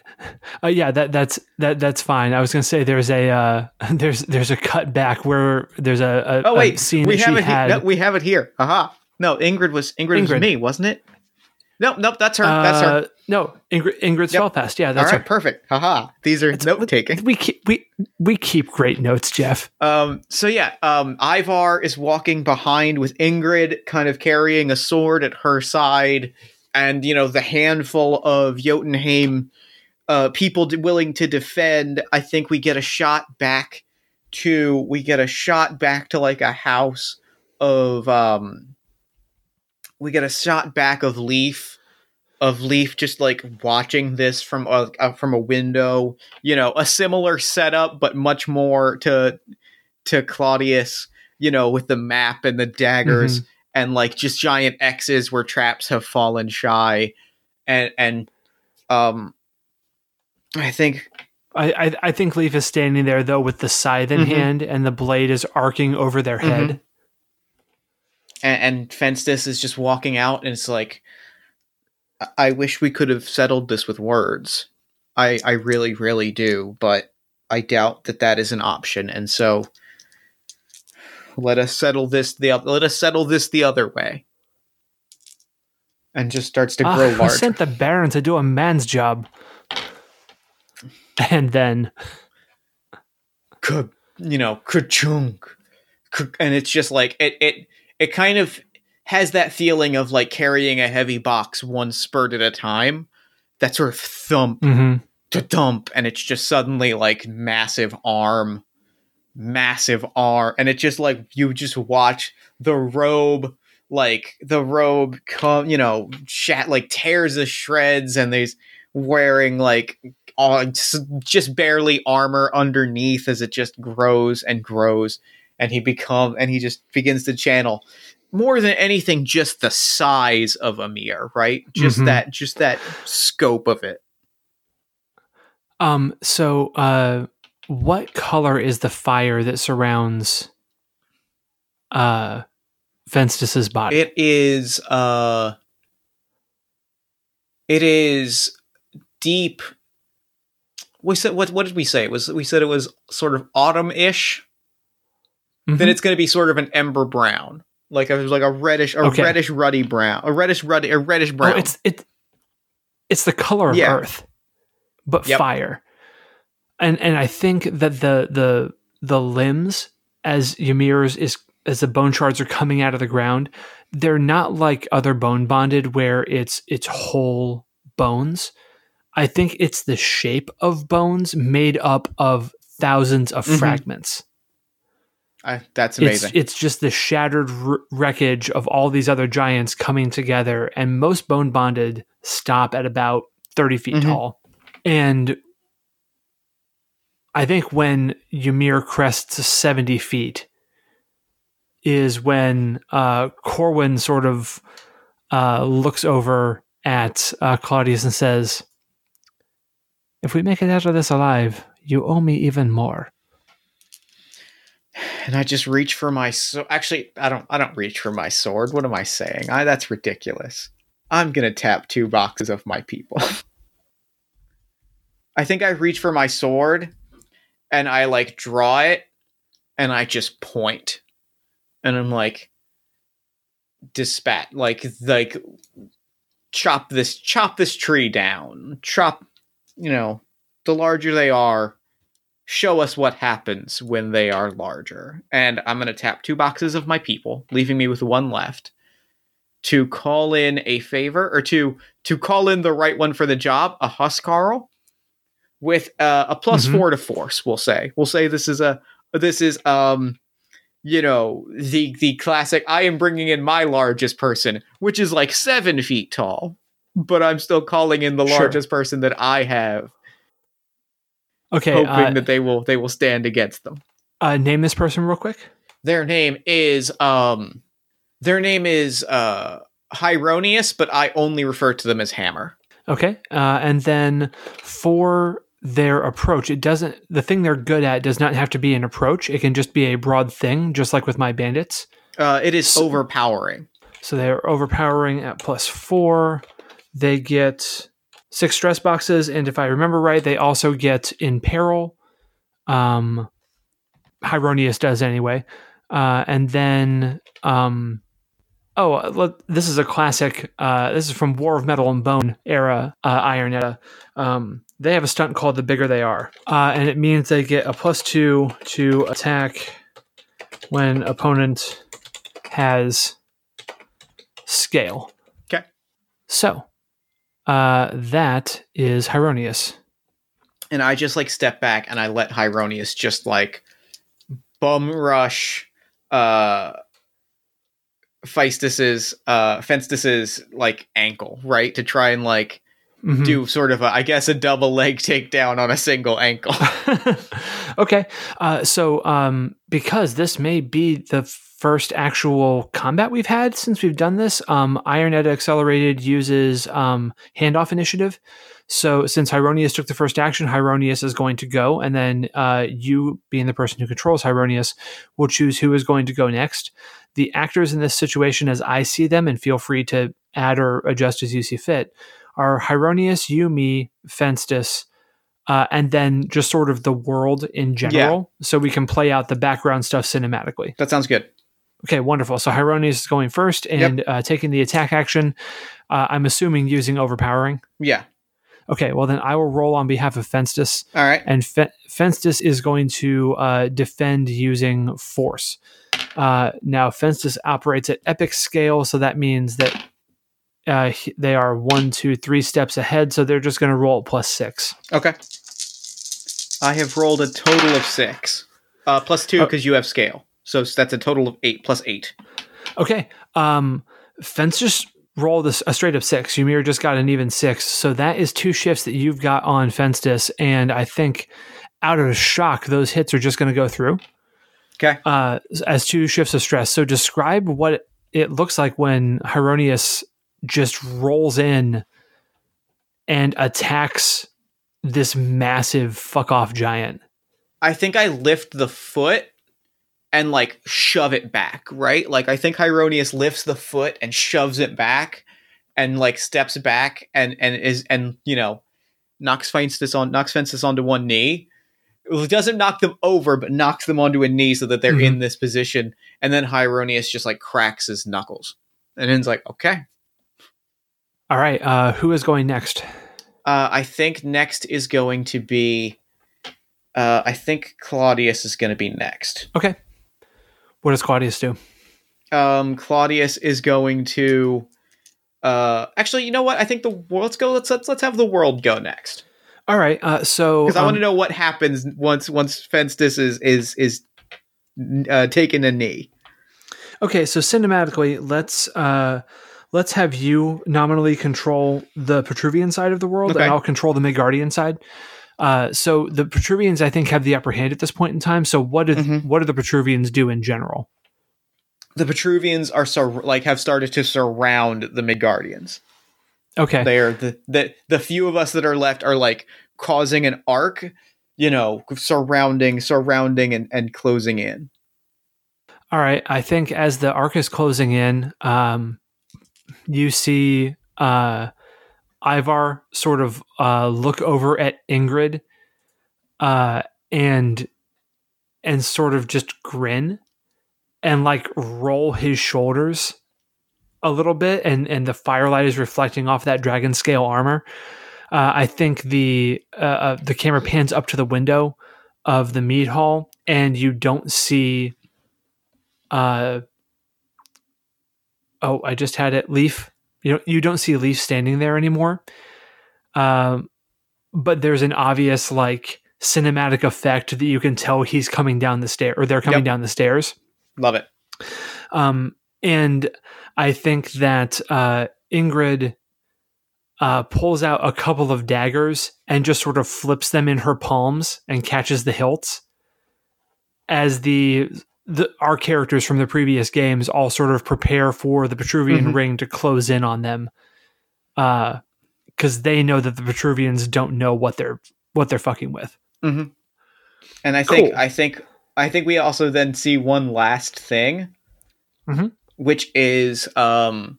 uh, yeah that that's that that's fine. I was gonna say there's a uh, there's there's a cut back where there's a, a oh a wait scene we have it had. here no, we have it here aha no ingrid was ingrid, was Ingrid. me wasn't it nope nope that's her that's her Uh, No, Ingrid, Ingrid Yep. Spellfast. Yeah, all that's right her. perfect haha these are note taking We keep we we keep great notes, Jeff. Um, so yeah, um, Ivar is walking behind with Ingrid, kind of carrying a sword at her side, and you know the handful of Jotunheim uh, people willing to defend. I think we get a shot back to we get a shot back to like a house of um, we get a shot back of Leaf of Leaf just like watching this from a uh, from a window you know a similar setup but much more to to Claudius you know with the map and the daggers and like just giant X's where traps have fallen shy and and um I think I, I I think Leaf is standing there though with the scythe in Mhm. hand and the blade is arcing over their Mm-hmm. head. and, and Fenstus is just walking out and it's like I- I wish we could have settled this with words I I really really do but I doubt that that is an option and so let us settle this the oth- let us settle this the other way and just starts to grow Ah, I large sent the Baron to do a man's job. And then ka- you know ka-chunk ka- and it's just like it it it kind of has that feeling of like carrying a heavy box one spurt at a time that sort of thump mhm. to dump and it's just suddenly like massive arm massive arm and it just like you just watch the robe like the robe come you know shat like tears to shreds and there's wearing like all just- barely armor underneath as it just grows and grows and he become and he just begins to channel more than anything just the size of Ymir right just Mhm. that just that scope of it um so uh what color is the fire that surrounds uh Fenstus's body? It is uh it is deep we said what what did we say? It was we said it was sort of autumn-ish. Then Mhm. it's going to be sort of an ember brown. Like a like a reddish a Okay. reddish ruddy brown. A reddish ruddy a reddish brown. Oh, it's it it's the color of Yeah. earth, but Yep. fire. And and I think that the the the limbs as Ymir's is as the bone shards are coming out of the ground, they're not like other bone bonded where it's it's whole bones. I think it's the shape of bones made up of thousands of Mhm. fragments. I, that's amazing. it's just the shattered r- wreckage of all these other giants coming together, and most bone bonded stop at about thirty feet Mhm. tall. And I think when Ymir crests seventy feet is when uh, Corwin sort of uh, looks over at uh, Claudius and says, if we make it out of this alive, you owe me even more. And I just reach for my sword. Actually, I don't. I don't reach for my sword. What am I saying? I, that's ridiculous. I'm gonna tap two boxes of my people. I think I reach for my sword, and I like draw it, and I just point, and I'm like, dispat, like like chop this chop this tree down, chop, you know, the larger they are, show us what happens when they are larger. And I'm going to tap two boxes of my people, leaving me with one left to call in a favor or to to call in the right one for the job, a Huskarl with uh, a plus Mhm. 4 to force, we'll say. We'll say this is a this is um you know, the the classic I am bringing in my largest person, which is like 7 feet tall, but I'm still calling in the Sure. largest person that I have Okay, hoping uh, that they will they will stand against them. uh, name this person real quick. Their name is um their name is uh Hyronius, but I only refer to them as Hammer. Okay, uh, and then for their approach, it doesn't. The thing they're good at does not have to be an approach. It can just be a broad thing, just like with my bandits. Uh it is So- overpowering. So they're overpowering at plus four. They get six stress boxes, and if I remember right, they also get in peril. Um, Hyronius does anyway, uh, and then um, oh, uh, let- this is a classic. Uh, this is from War of Metal and Bone era uh, Iron Edda. Um, they have a stunt called "The Bigger They Are," uh, and it means they get a plus two to attack when opponent has scale. Okay. So, uh, that is Hyronius. And I just like step back and I let Hyronius just like bum rush uh Feistus's uh Fenstus's like ankle, right? To try and like Mhm. do sort of a I guess a double leg takedown on a single ankle. okay. Uh, so, um, because this may be the first actual combat we've had since we've done this, um, Iron Edda Accelerated uses um, handoff initiative. So, since Hyronius took the first action, Hyronius is going to go, and then uh, you, being the person who controls Hyronius, will choose who is going to go next. The actors in this situation, as I see them, and feel free to add or adjust as you see fit, are Hyronius, you, me, Fenstus, uh, and then just sort of the world in general, so we can play out the background stuff cinematically. that sounds good. Okay, wonderful. So Hyronius is going first and uh, taking the attack action. Uh, I'm assuming using overpowering. Yeah. Okay, well then I will roll on behalf of Fenstus, All right. and Fe- Fenstus is going to uh, defend using force. Uh, now Fenstus operates at epic scale, so that means that uh, they are one, two, three steps ahead. So they're just going to roll plus six. Okay. I have rolled a total of six. Uh, plus two Oh. because you have scale. So that's a total of eight plus eight. Okay. Um, Fenstus rolled a, a straight up six. Ymir just got an even six. So that is two shifts that you've got on Fenstus. And I think out of shock, those hits are just going to go through Okay. uh, as two shifts of stress. So describe what it looks like when Hyronius just rolls in and attacks this massive fuck off giant. I think I lift the foot and like shove it back, right? Like I think Hyronius lifts the foot and shoves it back and like steps back and and is and you know knocks Fenstus on knocks Fenstus onto one knee. It doesn't knock them over, but knocks them onto a knee so that they're Mhm. in this position. And then Hyronius just like cracks his knuckles. And then's like, okay. All right. Uh, who is going next? Uh, I think next is going to be. Uh, I think Claudius is going to be next. Okay. What does Claudius do? Um, Claudius is going to. Uh, actually, you know what? I think the wor- let's go. Let's let's let's have the world go next All right. Uh, so because I want um, to know what happens once once Fenstus is is is uh, taking a knee. Okay, so cinematically, let's uh let's have you nominally control the Petruvian side of the world, Okay. and I'll control the Midgardian side. Uh, so the Petruvians, I think, have the upper hand at this point in time. So what do Mhm. what do the Petruvians do in general? The Petruvians are so like have started to surround the Midgardians. Okay, They are the the the few of us that are left are like causing an arc, you know, surrounding, surrounding, and and closing in. All right. I think as the arc is closing in, um, you see uh, Ivar sort of uh, look over at Ingrid uh, and and sort of just grin and like roll his shoulders a little bit and and the firelight is reflecting off that dragon scale armor. Uh, i think the uh, uh, the camera pans up to the window of the mead hall and you don't see uh oh i just had it leaf you know you don't see leaf standing there anymore um but there's an obvious like cinematic effect that you can tell he's coming down the stair or they're coming Yep. down the stairs Love it. um, and I think that uh, Ingrid uh, pulls out a couple of daggers and just sort of flips them in her palms and catches the hilts as the the our characters from the previous games all sort of prepare for the Petruvian Mhm. ring to close in on them, because they know that the Petruvians don't know what they're what they're fucking with. And I think I think I think we also then see one last thing, Mhm. which is um,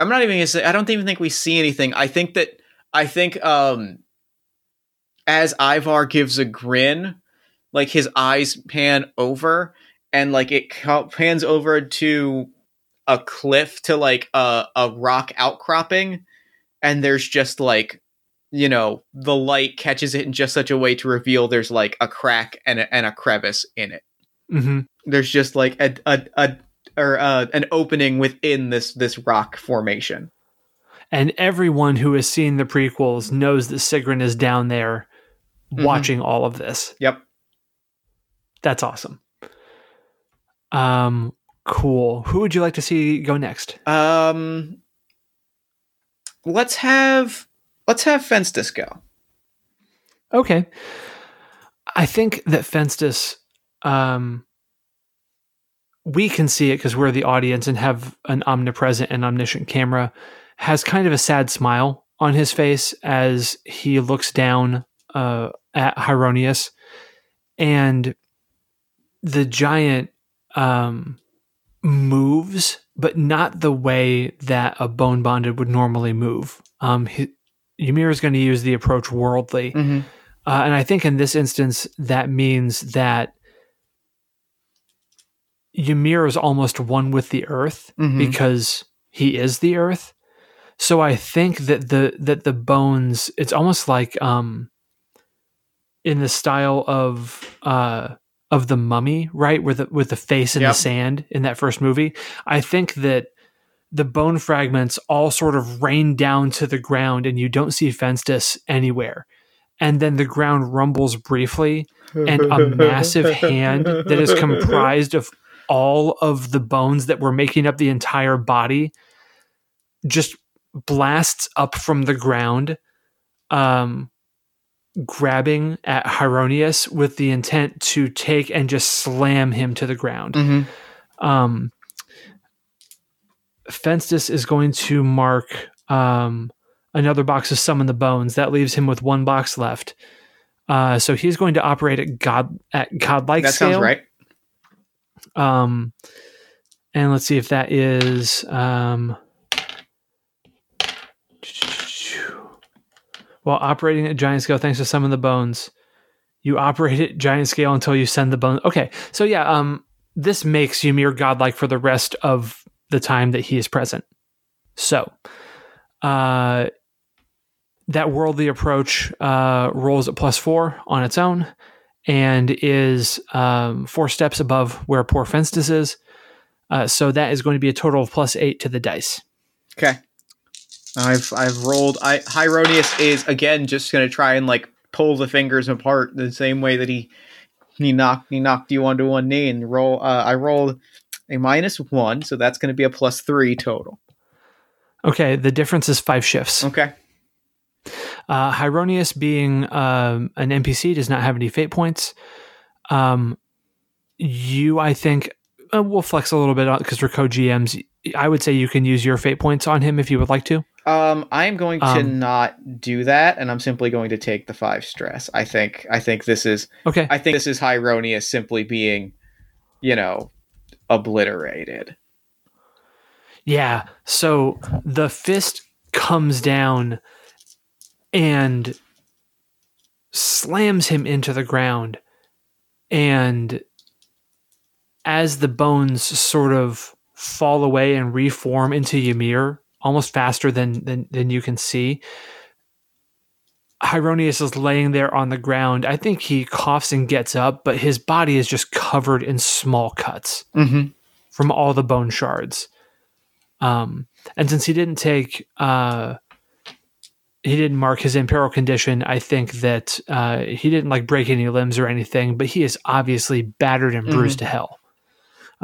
I'm not even gonna say I don't even think we see anything. I think that I think um, as Ivar gives a grin, like his eyes pan over and like it pans over to a cliff to like a a rock outcropping, and there's just like you know the light catches it in just such a way to reveal there's like a crack and a, and a crevice in it hmm there's just like a a, a or uh, an opening within this this rock formation and everyone who has seen the prequels knows that Sigrun is down there Mhm. watching all of this. yep That's awesome. Um, cool. Who would you like to see go next? um let's have let's have Fenstus go Okay. I think that Fenstus, um, we can see it because we're the audience and have an omnipresent and omniscient camera, has kind of a sad smile on his face as he looks down uh, at Hyronius. And the giant um, moves, but not the way that a bone bonded would normally move. Um, Ymir is going to use the approach worldly. mm-hmm. Uh, and I think in this instance, that means that Ymir is almost one with the earth Mhm. because he is the earth. So I think that the that the bones, it's almost like um, in the style of uh, of the mummy, right, with the with the face in Yep. the sand in that first movie. I think that the bone fragments all sort of rain down to the ground, and you don't see Fenstus anywhere. And then the ground rumbles briefly, and a massive hand that is comprised of all of the bones that were making up the entire body just blasts up from the ground um grabbing at Hyronius with the intent to take and just slam him to the ground. Mm-hmm. um Fenstus is going to mark um another box of summon the bones. That leaves him with one box left. Uh so he's going to operate at god at godlike that scale. sounds right. Um, and let's see if that is um, while operating at giant scale, thanks to summon the bones, you operate at giant scale until you send the bone. Okay, so yeah, um, this makes Ymir godlike for the rest of the time that he is present. So, uh, that worldly approach uh, rolls at plus four on its own and is um, four steps above where poor Fenstus is. Uh, so that is going to be a total of plus eight to the dice. Okay. I've I've rolled. I Hyronius is again just gonna try and like pull the fingers apart the same way that he he knocked he knocked you onto one knee and roll. Uh, I rolled a minus one, so that's gonna be a plus three total. Okay, the difference is five shifts. Okay. Uh, Hyronius, being um, an NPC, does not have any fate points. Um, you, I think, uh, will flex a little bit because we're co GMs. I would say you can use your fate points on him if you would like to. Um, I am going to Um, not do that, and I'm simply going to take the five stress. I think I think this is Okay. I think this is Hyronius simply being, you know, obliterated. Yeah. So the fist comes down and slams him into the ground. And as the bones sort of fall away and reform into Ymir, almost faster than, than, than you can see, Hyronius is laying there on the ground. I think he coughs and gets up, but his body is just covered in small cuts Mm-hmm. from all the bone shards. Um, and since he didn't take, uh, he didn't mark his imperial condition, I think that uh, he didn't like break any limbs or anything, but he is obviously battered and bruised to hell.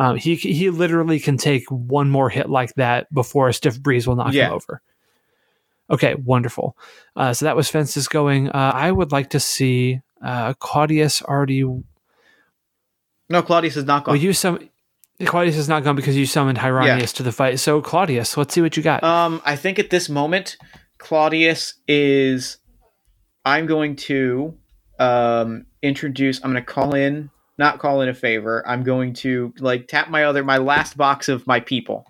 Um, he he literally can take one more hit like that before a stiff breeze will knock Yeah. him over. Okay, wonderful. Uh, so that was Fenstus going. Uh, I would like to see uh, Claudius already No, Claudius is not well, gone. you some Claudius is not gone because you summoned Hyronius to the fight. So Claudius, let's see what you got. um, I think at this moment, Claudius is. I'm going to um introduce. I'm going to call in, not call in a favor. I'm going to like tap my other, my last box of my people.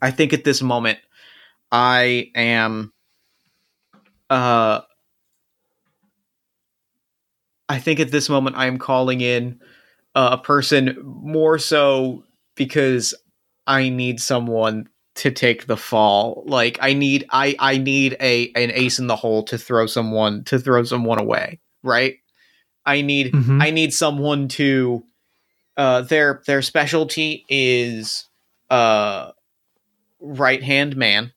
I think at this moment, I am. Uh, I think at this moment I am calling in uh, a person more so because I need someone to take the fall. Like I need I I need a an ace in the hole to throw someone to throw someone away, right? I need Mhm. I need someone to uh their their specialty is uh right hand man.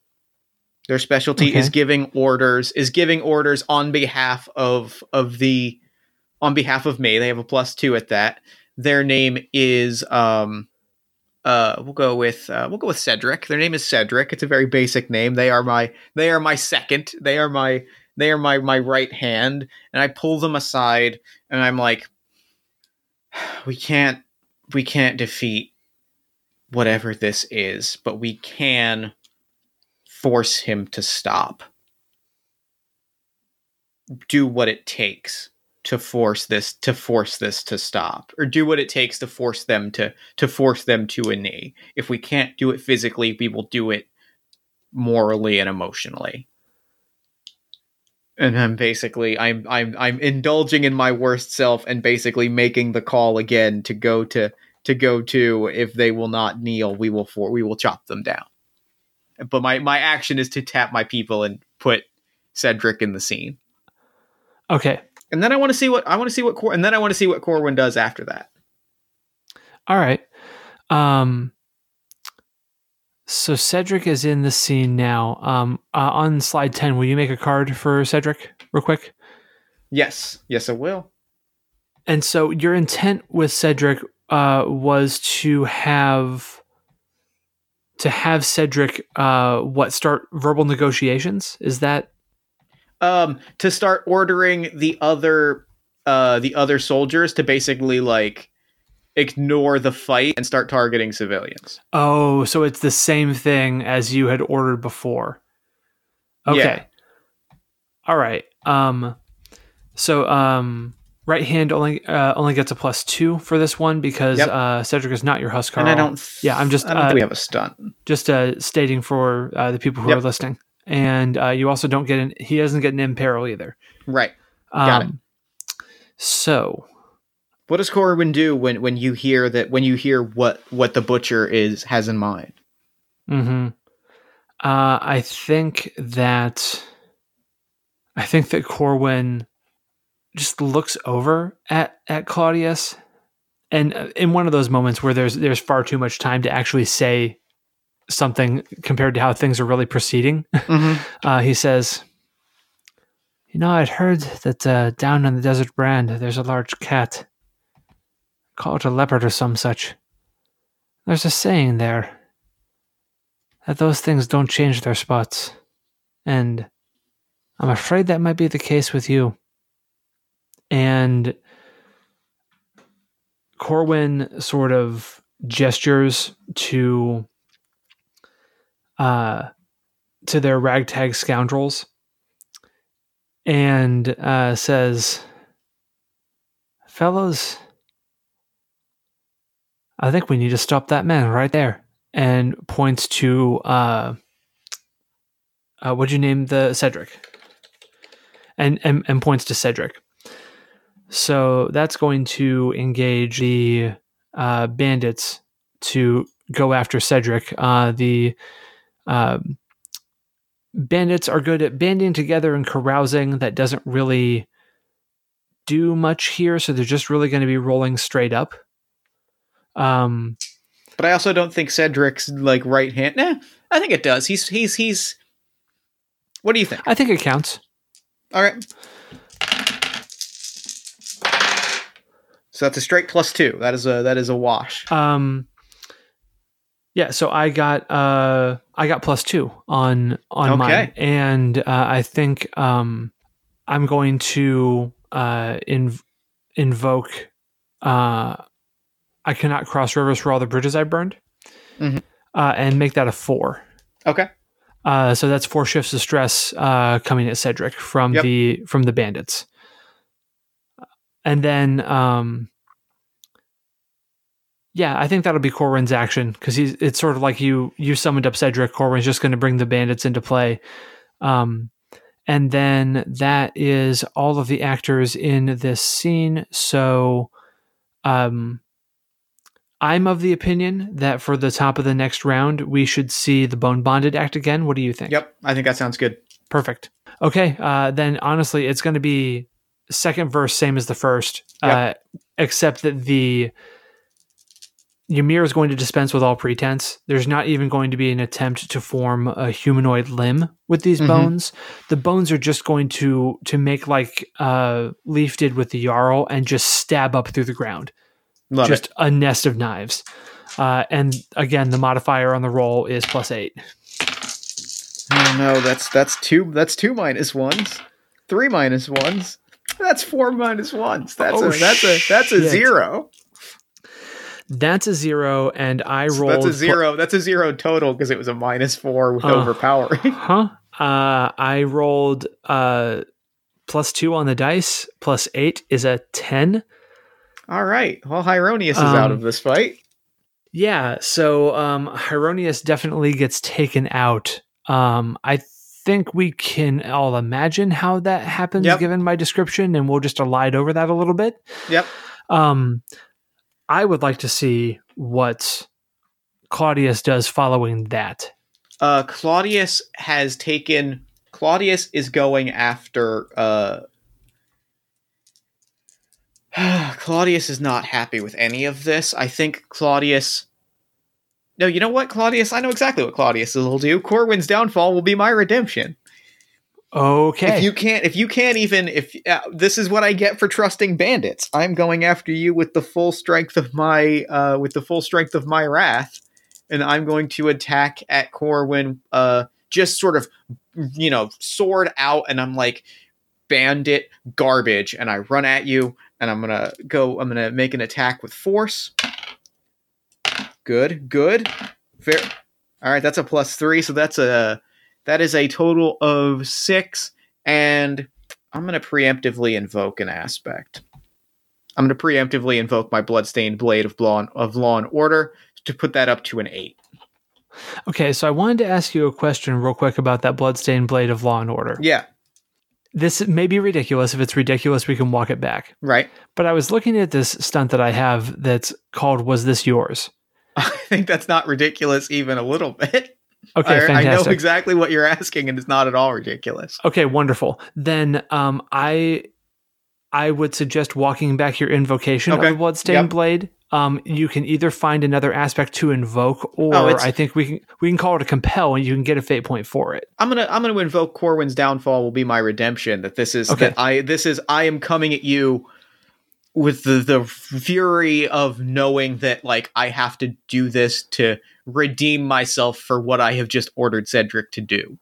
Their specialty Okay. is giving orders is giving orders on behalf of of the on behalf of me. They have a plus 2 at that. Their name is um uh we'll go with uh, we'll go with Cedric. Their name is Cedric. It's a very basic name. They are my they are my second. They are my they are my my right hand and I pull them aside and I'm like we can't we can't defeat whatever this is, but we can force him to stop. Do what it takes to force this to force this to stop or do what it takes to force them to to force them to a knee. If we can't do it physically, we will do it morally and emotionally. And I'm basically I'm I'm I'm indulging in my worst self and basically making the call again to go to to go to if they will not kneel, we will for we will chop them down. But my my action is to tap my people and put Cedric in the scene. okay. And then I want to see what I want to see what Cor- and then I want to see what Corwin does after that. All right. Um so Cedric is in the scene now. Um uh, on slide 10, will you make a card for Cedric real quick? Yes, yes, I will. And so your intent with Cedric uh, was to have to have Cedric uh, what start verbal negotiations? Is that Um, to start ordering the other uh the other soldiers to basically like ignore the fight and start targeting civilians. oh? So it's the same thing as you had ordered before. Okay. Yeah. All right. Um. So um. Right hand only uh, only gets a plus two for this one because Yep. uh, Cedric is not your Huskar. And I don't. Yeah, I'm just, I don't uh, think we have a stunt. just uh, stating for uh, the people who Yep. are listening. And uh, you also don't get an he doesn't get an imperil either. Right. Um, Got it. So What does Corwin do when when you hear that when you hear what what the butcher is has in mind? hmm Uh, I think that I think that Corwin just looks over at at Claudius, and uh, in one of those moments where there's there's far too much time to actually say something compared to how things are really proceeding, Mm-hmm. uh, he says, "You know, I'd heard that uh, down on the desert brand there's a large cat. Call it a leopard or some such. There's a saying there." that those things don't change their spots. And I'm afraid that might be the case with you. And Corwin sort of gestures to uh to their ragtag scoundrels and uh, says, "Fellows, I think we need to stop that man right there." And points to uh, uh, what'd you name the Cedric? And, and and points to Cedric. So that's going to engage the uh, bandits to go after Cedric. Uh, the um, bandits are good at banding together and carousing. That doesn't really do much here, so they're just really going to be rolling straight up. Um, But I also don't think Cedric's like right hand. Nah, I think it does. He's he's he's. What do you think? I think it counts. All right. So that's a straight plus two. That is a that is a wash. Um, yeah, so I got uh I got plus two on on Okay. mine, and uh, I think um I'm going to uh inv- invoke uh I cannot cross rivers for all the bridges I burned, Mhm. uh, and make that a four. Okay. Uh, so that's four shifts of stress uh, coming at Cedric from Yep. the from the bandits, and then um, yeah, I think that'll be Corwin's action because he's it's sort of like you you summoned up Cedric. Corwin's just going to bring the bandits into play, um, and then that is all of the actors in this scene. So, um, I'm of the opinion that for the top of the next round, we should see the bone bonded act again. What do you think? Yep. I think that sounds good. Perfect. Okay. Uh, then honestly, it's going to be second verse, same as the first, uh, except that the Ymir is going to dispense with all pretense. There's not even going to be an attempt to form a humanoid limb with these Mhm. bones. The bones are just going to to make like uh, Leaf did with the Jarl and just stab up through the ground Love just it. a nest of knives. Uh, and again, the modifier on the roll is plus eight. Oh no, that's that's two that's two minus ones, three minus ones. That's four minus ones. That's Oh, a that's a that's a shit. zero. That's a zero, and I rolled. That's a pl- zero. That's a zero total because it was a minus four with Uh. overpowering. huh? Uh, I rolled uh, plus two on the dice. Plus eight is a ten. All right. Well, Hyronius is out Um, of this fight. Yeah, so um, Hyronius definitely gets taken out. Um, I think we can all imagine how that happens Yep. given my description, and we'll just elide over that a little bit. Yep. Um, I would like to see what Claudius does following that. Uh, Claudius has taken. Claudius is going after. Uh, Claudius is not happy with any of this. I think Claudius. No, you know what, Claudius? I know exactly what Claudius will do. Corwin's downfall will be my redemption. Okay. If you can't, if you can't even, if uh, this is what I get for trusting bandits, I'm going after you with the full strength of my, uh, with the full strength of my wrath, and I'm going to attack at Corwin, uh, just sort of, you know, sword out, and I'm like, bandit garbage, and I run at you, and I'm gonna go, I'm gonna make an attack with force. Good, good, fair. All right, that's a plus three, so that's a that is a total of six, and I'm going to preemptively invoke an aspect. I'm going to preemptively invoke my bloodstained blade of law and, of law and order to put that up to an eight. okay, so I wanted to ask you a question real quick about that bloodstained blade of law and order. Yeah, This may be ridiculous. If it's ridiculous, we can walk it back. right. But I was looking at this stunt that I have that's called "Was This Yours?" I think that's not ridiculous even a little bit. Okay, I, I know exactly what you're asking, and it's not at all ridiculous. Okay, wonderful. Then um, I I would suggest walking back your invocation Okay. of the bloodstained Yep. blade. Um, you can either find another aspect to invoke, or Oh, I think we can we can call it a compel, and you can get a fate point for it. I'm gonna I'm gonna invoke Corwin's downfall will be my redemption. That this is Okay. that I this is I am coming at you with the the fury of knowing that like I have to do this to redeem myself for what I have just ordered Cedric to do.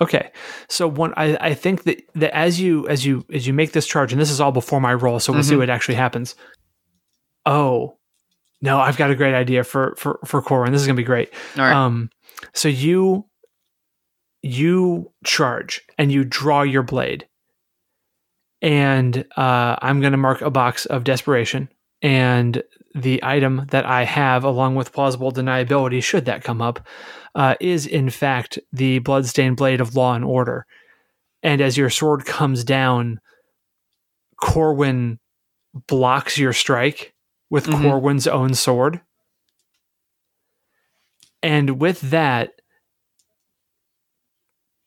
Okay, so one I, I think that, that as you as you as you make this charge, and this is all before my roll, so we'll see Mhm. what actually happens. Oh no, I've got a great idea for for for Corwin. This is gonna be great. All right. Um, so you you charge and you draw your blade. And uh, I'm going to mark a box of desperation. And the item that I have, along with plausible deniability, should that come up, uh, is in fact the bloodstained blade of law and order. And as your sword comes down, Corwin blocks your strike with Mhm. Corwin's own sword. And with that,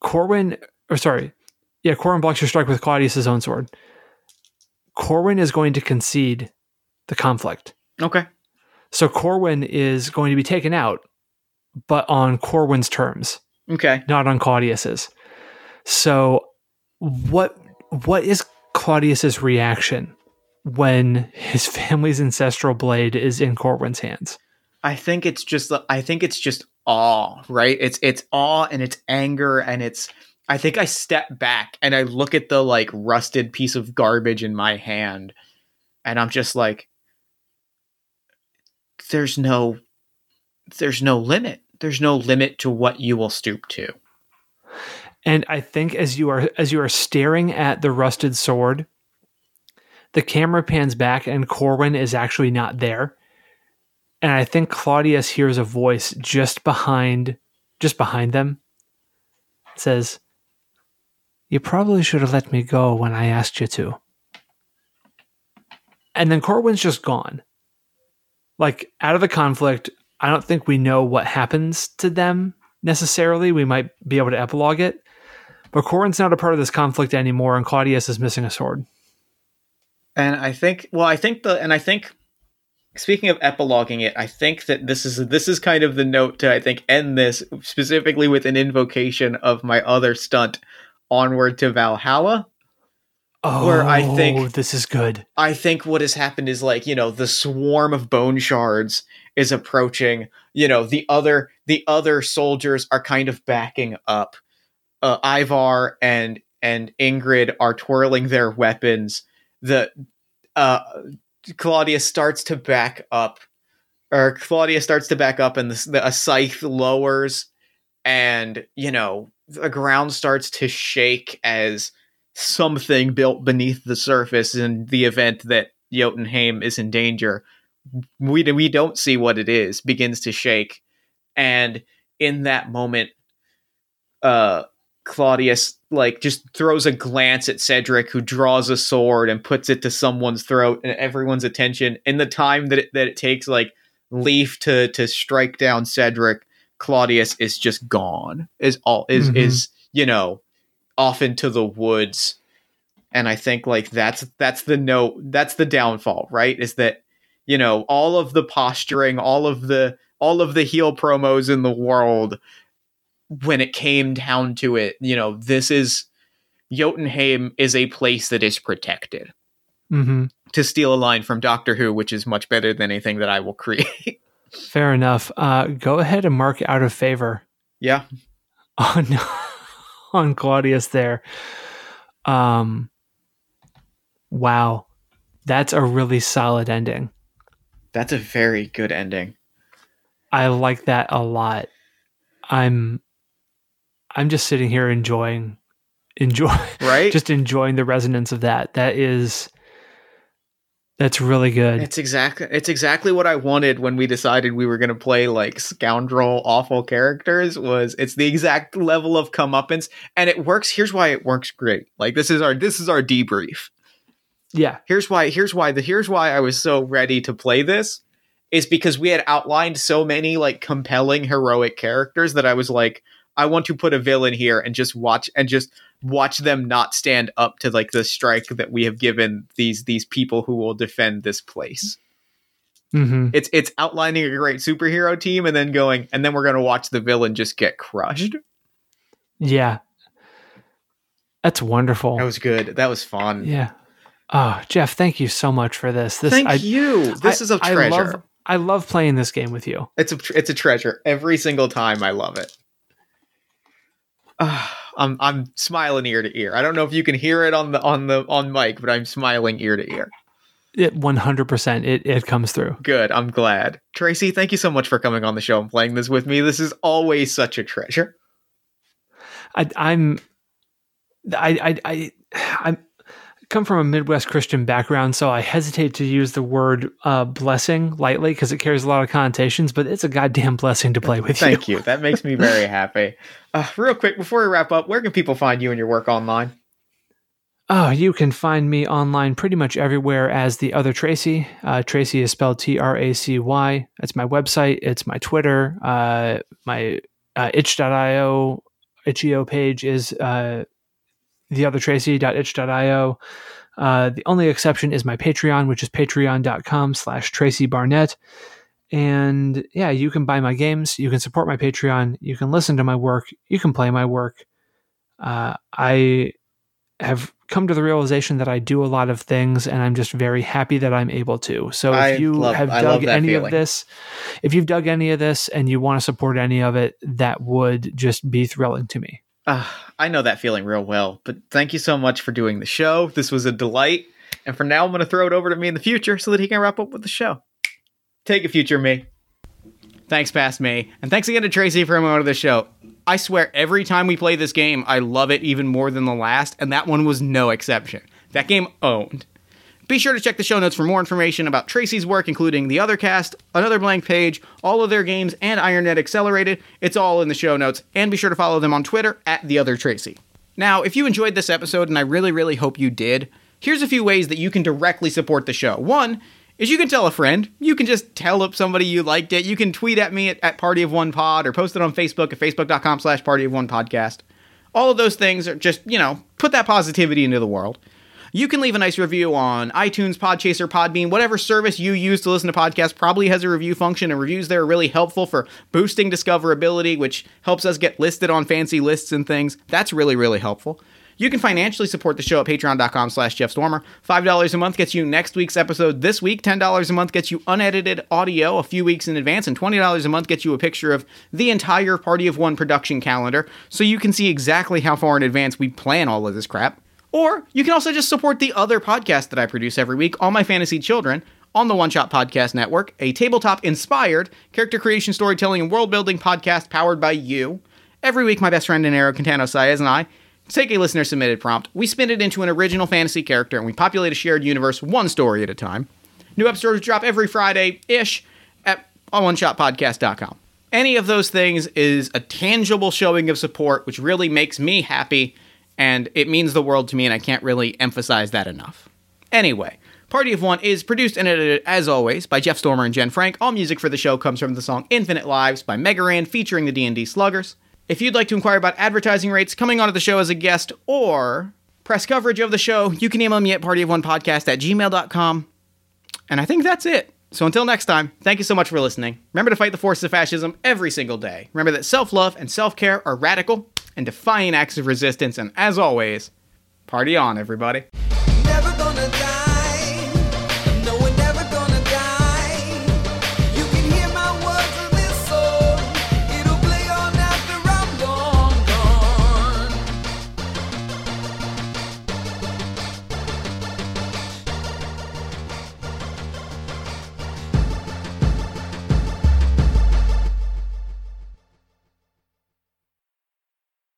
Corwin, or sorry, yeah, Corwin blocks your strike with Claudius's own sword. Corwin is going to concede the conflict. Okay. So Corwin is going to be taken out, but on Corwin's terms, Okay. not on Claudius's. So what what is Claudius's reaction when his family's ancestral blade is in Corwin's hands? I think it's just I think it's just awe, right? It's it's awe and it's anger and it's I think I step back and I look at the like rusted piece of garbage in my hand and I'm just like there's no there's no limit. There's no limit to what you will stoop to. And I think as you are as you are staring at the rusted sword, the camera pans back and Corwin is actually not there. And I think Claudius hears a voice just behind just behind them. It says, You probably should have let me go when I asked you to. And then Corwin's just gone. Like out of the conflict, I don't think we know what happens to them necessarily. We might be able to epilogue it. But Corwin's not a part of this conflict anymore, and Claudius is missing a sword. And I think, well, I think the, and I think, speaking of epiloguing it, I think that this is this is kind of the note to I think end this specifically with an invocation of my other stunt, onward to Valhalla. Oh, Where I think- this is good. I think what has happened is like you know the swarm of bone shards is approaching. You know the other the other soldiers are kind of backing up. Uh, Ivar and and Ingrid are twirling their weapons. The uh, Claudia starts to back up, or Claudia starts to back up, and the, the a scythe lowers, and you know the ground starts to shake as something built beneath the surface in the event that Jotunheim is in danger. We we don't see what it is begins to shake, and in that moment, uh, Claudius like just throws a glance at Cedric, who draws a sword and puts it to someone's throat, and everyone's attention. In the time that it, that it takes, like Leaf to to strike down Cedric, Claudius is just gone. Is all is Mhm. is you know off into the woods and i think like that's that's the note that's the downfall right is that you know all of the posturing all of the all of the heel promos in the world when it came down to it you know this is jotunheim is a place that is protected hmm to steal a line from doctor who which is much better than anything that i will create Fair enough. Uh, go ahead and mark out of favor yeah on on Claudius there. Um, wow, that's a really solid ending. that's a very good ending I like that a lot. I'm I'm just sitting here enjoying enjoy right just enjoying the resonance of that. That is that's really good. It's exactly it's exactly what I wanted when we decided we were going to play like scoundrel awful characters was it's the exact level of comeuppance and it works here's why it works great. Like this is our this is our debrief. yeah. Here's why here's why the here's why I was so ready to play this is because we had outlined so many like compelling heroic characters that I was like I want to put a villain here and just watch and just watch them not stand up to like the strike that we have given these these people who will defend this place hmm it's it's outlining a great superhero team and then going and then we're going to watch the villain just get crushed Yeah. That's wonderful. that was good that was fun yeah. Oh, Jeff, thank you so much for this. This thank I, you this I- is a treasure love, I love playing this game with you. it's a it's a treasure every single time i love it Ah, i'm i'm smiling ear to ear. I don't know if you can hear it on the on the on mic but i'm smiling ear to ear. It 100% it it comes through. good i'm glad. Tracy thank you so much for coming on the show and playing this with me. This is always such a treasure. I, I'm, I, I, I, I come from a Midwest Christian background, so I hesitate to use the word uh, blessing lightly because it carries a lot of connotations. But it's a goddamn blessing to play with Thank you. you. That makes me very happy. Uh, real quick, before we wrap up, where can people find you and your work online? Oh, you can find me online pretty much everywhere as the other Tracy. Uh, Tracy is spelled T R A C Y. That's my website. It's my Twitter. Uh, my uh, itch.io itch.io page is uh, theothertracy.itch.io. Uh, the only exception is my Patreon, which is patreon.com slash Tracy Barnett. And yeah, you can buy my games. You can support my Patreon. You can listen to my work. You can play my work. Uh, I have come to the realization that I do a lot of things and I'm just very happy that I'm able to. So if I you love- have dug any feeling. of this, if you've dug any of this and you want to support any of it, that would just be thrilling to me. Uh, I know that feeling real well, but thank you so much for doing the show. This was a delight. And for now, I'm going to throw it over to me in the future so that he can wrap up with the show. Take a future me. Thanks, past me. And thanks again to Tracy for coming on to the show. I swear, every time we play this game, I love it even more than the last, and that one was no exception. That game owned. Be sure to check the show notes for more information about Tracy's work, including the other cast, another blank page, all of their games, and Iron Edda Accelerated. It's all in the show notes, and be sure to follow them on Twitter at the other Tracy. Now, if you enjoyed this episode, and I really, really hope you did, here's a few ways that you can directly support the show. One is you can tell a friend. You can just tell up somebody you liked it. You can tweet at me at, at Party of One Pod or post it on Facebook at facebook.com slash Party of One Podcast. All of those things are just, you know, put that positivity into the world. You can leave a nice review on iTunes, Podchaser, Podbean, whatever service you use to listen to podcasts probably has a review function, and reviews there are really helpful for boosting discoverability, which helps us get listed on fancy lists and things. That's really, really helpful. You can financially support the show at patreon.com slash Jeff Stormer. $5 a month gets you next week's episode this week. $10 a month gets you unedited audio a few weeks in advance. And $20 a month gets you a picture of the entire Party of One production calendar so you can see exactly how far in advance we plan all of this crap. Or you can also just support the other podcast that I produce every week, All My Fantasy Children, on the One Shot Podcast Network, a tabletop inspired character creation, storytelling, and world building podcast powered by you. Every week, my best friend and Arrow Cantano Saez and I take a listener submitted prompt, we spin it into an original fantasy character, and we populate a shared universe one story at a time. New episodes drop every Friday ish at oneshotpodcast.com. Any of those things is a tangible showing of support, which really makes me happy, and it means the world to me, and I can't really emphasize that enough. Anyway, Party of One is produced and edited, as always, by Jeff Stormer and Jen Frank. All music for the show comes from the song Infinite Lives by Mega Ran, featuring the D&D Sluggers. If you'd like to inquire about advertising rates, coming onto the show as a guest, or press coverage of the show, you can email me at partyofonepodcast at gmail.com. And I think that's it. So until next time, thank you so much for listening. Remember to fight the forces of fascism every single day. Remember that self love and self care are radical and defiant acts of resistance. And as always, party on, everybody.